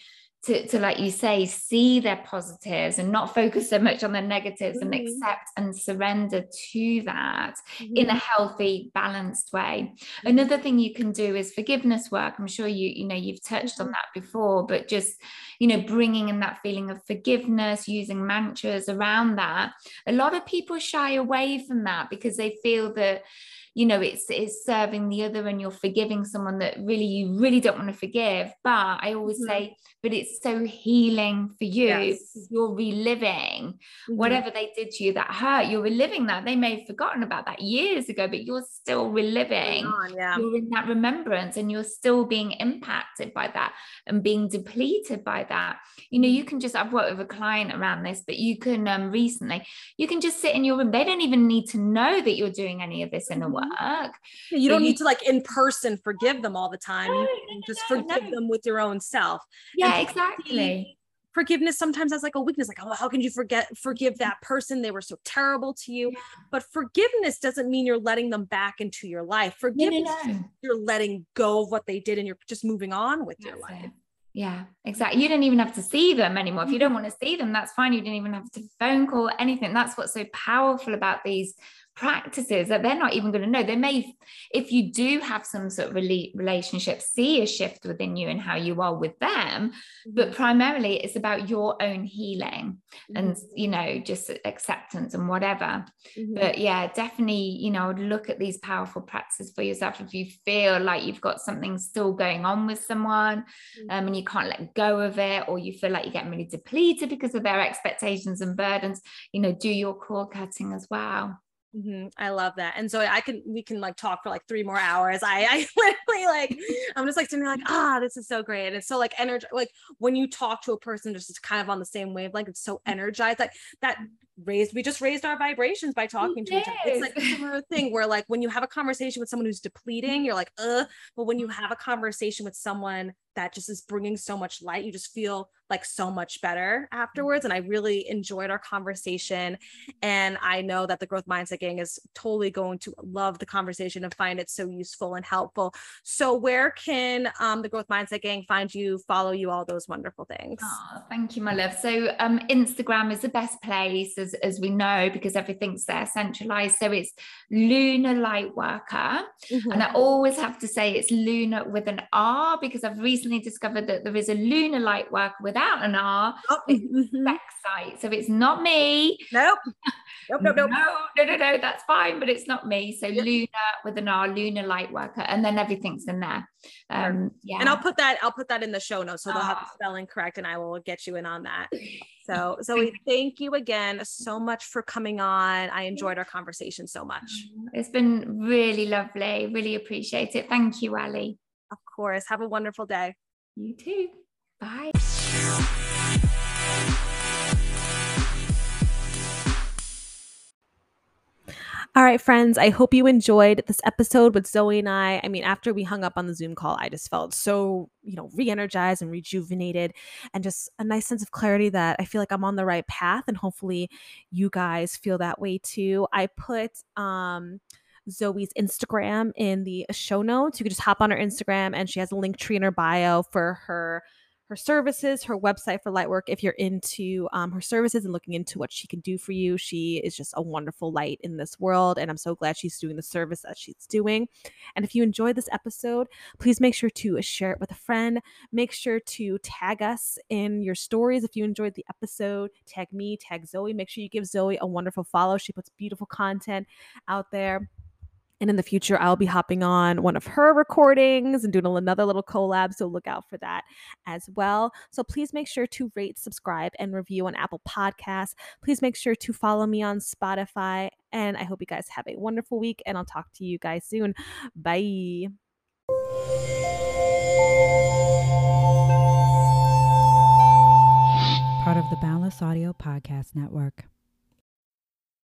to, to like you say see their positives and not focus so much on the negatives mm-hmm. and accept and surrender to that mm-hmm. in a mm-hmm. healthy balanced way another thing you can do is forgiveness work i'm sure you you know you've touched mm-hmm. on that before but just you know bringing in that feeling of forgiveness using mantras around that a lot of people shy away from that because they feel that you know it's it's serving the other and you're forgiving someone that really you really don't want to forgive but i always mm-hmm. say but it's so healing for you yes. you're reliving mm-hmm. whatever they did to you that hurt you're reliving that they may have forgotten about that years ago but you're still reliving on, yeah. you're in that remembrance and you're still being impacted by that and being depleted by that you know you can just i've worked with a client around this but you can um recently you can just sit in your room they don't even need to know that you're doing any of this in a mm-hmm. Work you don't you, need to like in person forgive them all the time. No, you no, just no, forgive them with your own self. Yeah yeah exactly. forgiveness sometimes has like a weakness like oh how can you forget forgive that person? They were so terrible to you. Yeah. but forgiveness doesn't mean you're letting them back into your life. Forgiveness you're letting go of what they did and you're just moving on with that's your life. it. yeah exactly you don't even have to see them anymore. If you don't mm-hmm. want to see them that's fine. You didn't even have to phone call anything. That's what's so powerful about these practices that they're not even going to know. They may, if you do have some sort of relationship, see a shift within you and how you are with them. But mm-hmm. primarily, it's about your own healing mm-hmm. and, you know, just acceptance and whatever. Mm-hmm. But yeah, definitely, you know, look at these powerful practices for yourself. If you feel like you've got something still going on with someone mm-hmm. um, and you can't let go of it, or you feel like you're getting really depleted because of their expectations and burdens, you know, do your cord cutting as well. Mm-hmm. I love that. And so I can, we can like talk for like three more hours. I, I literally like, I'm just like sitting there like, ah, this is so great. And it's so like energy, like when you talk to a person just kind of on the same wavelength, it's so energized. Like that raised, we just raised our vibrations by talking to each other. It's like a similar thing where like when you have a conversation with someone who's depleting, you're like, uh, but when you have a conversation with someone that just is bringing so much light, you just feel like so much better afterwards. And I really enjoyed our conversation. And I know that the Growth Mindset Gang is totally going to love the conversation and find it so useful and helpful. So, where can um, the Growth Mindset Gang find you, follow you, all those wonderful things? Oh, thank you, my love. So, um, Instagram is the best place, as, as we know, because everything's there centralized. So, it's Lunar Lightworker. Mm-hmm. And I always have to say it's Lunar with an R because I've recently discovered that there is a Luna Lightworker with without an R. Oh. Mm-hmm. sex site. So it's not me. Nope. Nope, nope, nope. No, no, no, no, that's fine, but it's not me. So yep. Lunar with an R, Lunar Lightworker, and then everything's in there. Um, yeah. And I'll put that, I'll put that in the show notes so they'll have the ah. spelling correct and I will get you in on that. So Zoe, thank you again so much for coming on. I enjoyed our conversation so much. It's been really lovely. Really appreciate it. Thank you, Allie. Of course. Have a wonderful day. You too. Bye. All right, friends, I hope you enjoyed this episode with Zoe and I. I mean, after we hung up on the Zoom call, I just felt so, you know, re energized and rejuvenated and just a nice sense of clarity that I feel like I'm on the right path. And hopefully you guys feel that way too. I put, um, Zoe's Instagram in the show notes. You can just hop on her Instagram and she has a link tree in her bio for her her services, her website for Lightwork. If you're into um, her services and looking into what she can do for you, she is just a wonderful light in this world. And I'm so glad she's doing the service that she's doing. And if you enjoyed this episode, please make sure to share it with a friend. Make sure to tag us in your stories if you enjoyed the episode. Tag me, tag Zoe. Make sure you give Zoe a wonderful follow. She puts beautiful content out there. And in the future, I'll be hopping on one of her recordings and doing another little collab. So look out for that as well. So please make sure to rate, subscribe, and review on Apple Podcasts. Please make sure to follow me on Spotify. And I hope you guys have a wonderful week. And I'll talk to you guys soon. Bye. Part of the Boundless Audio Podcast Network.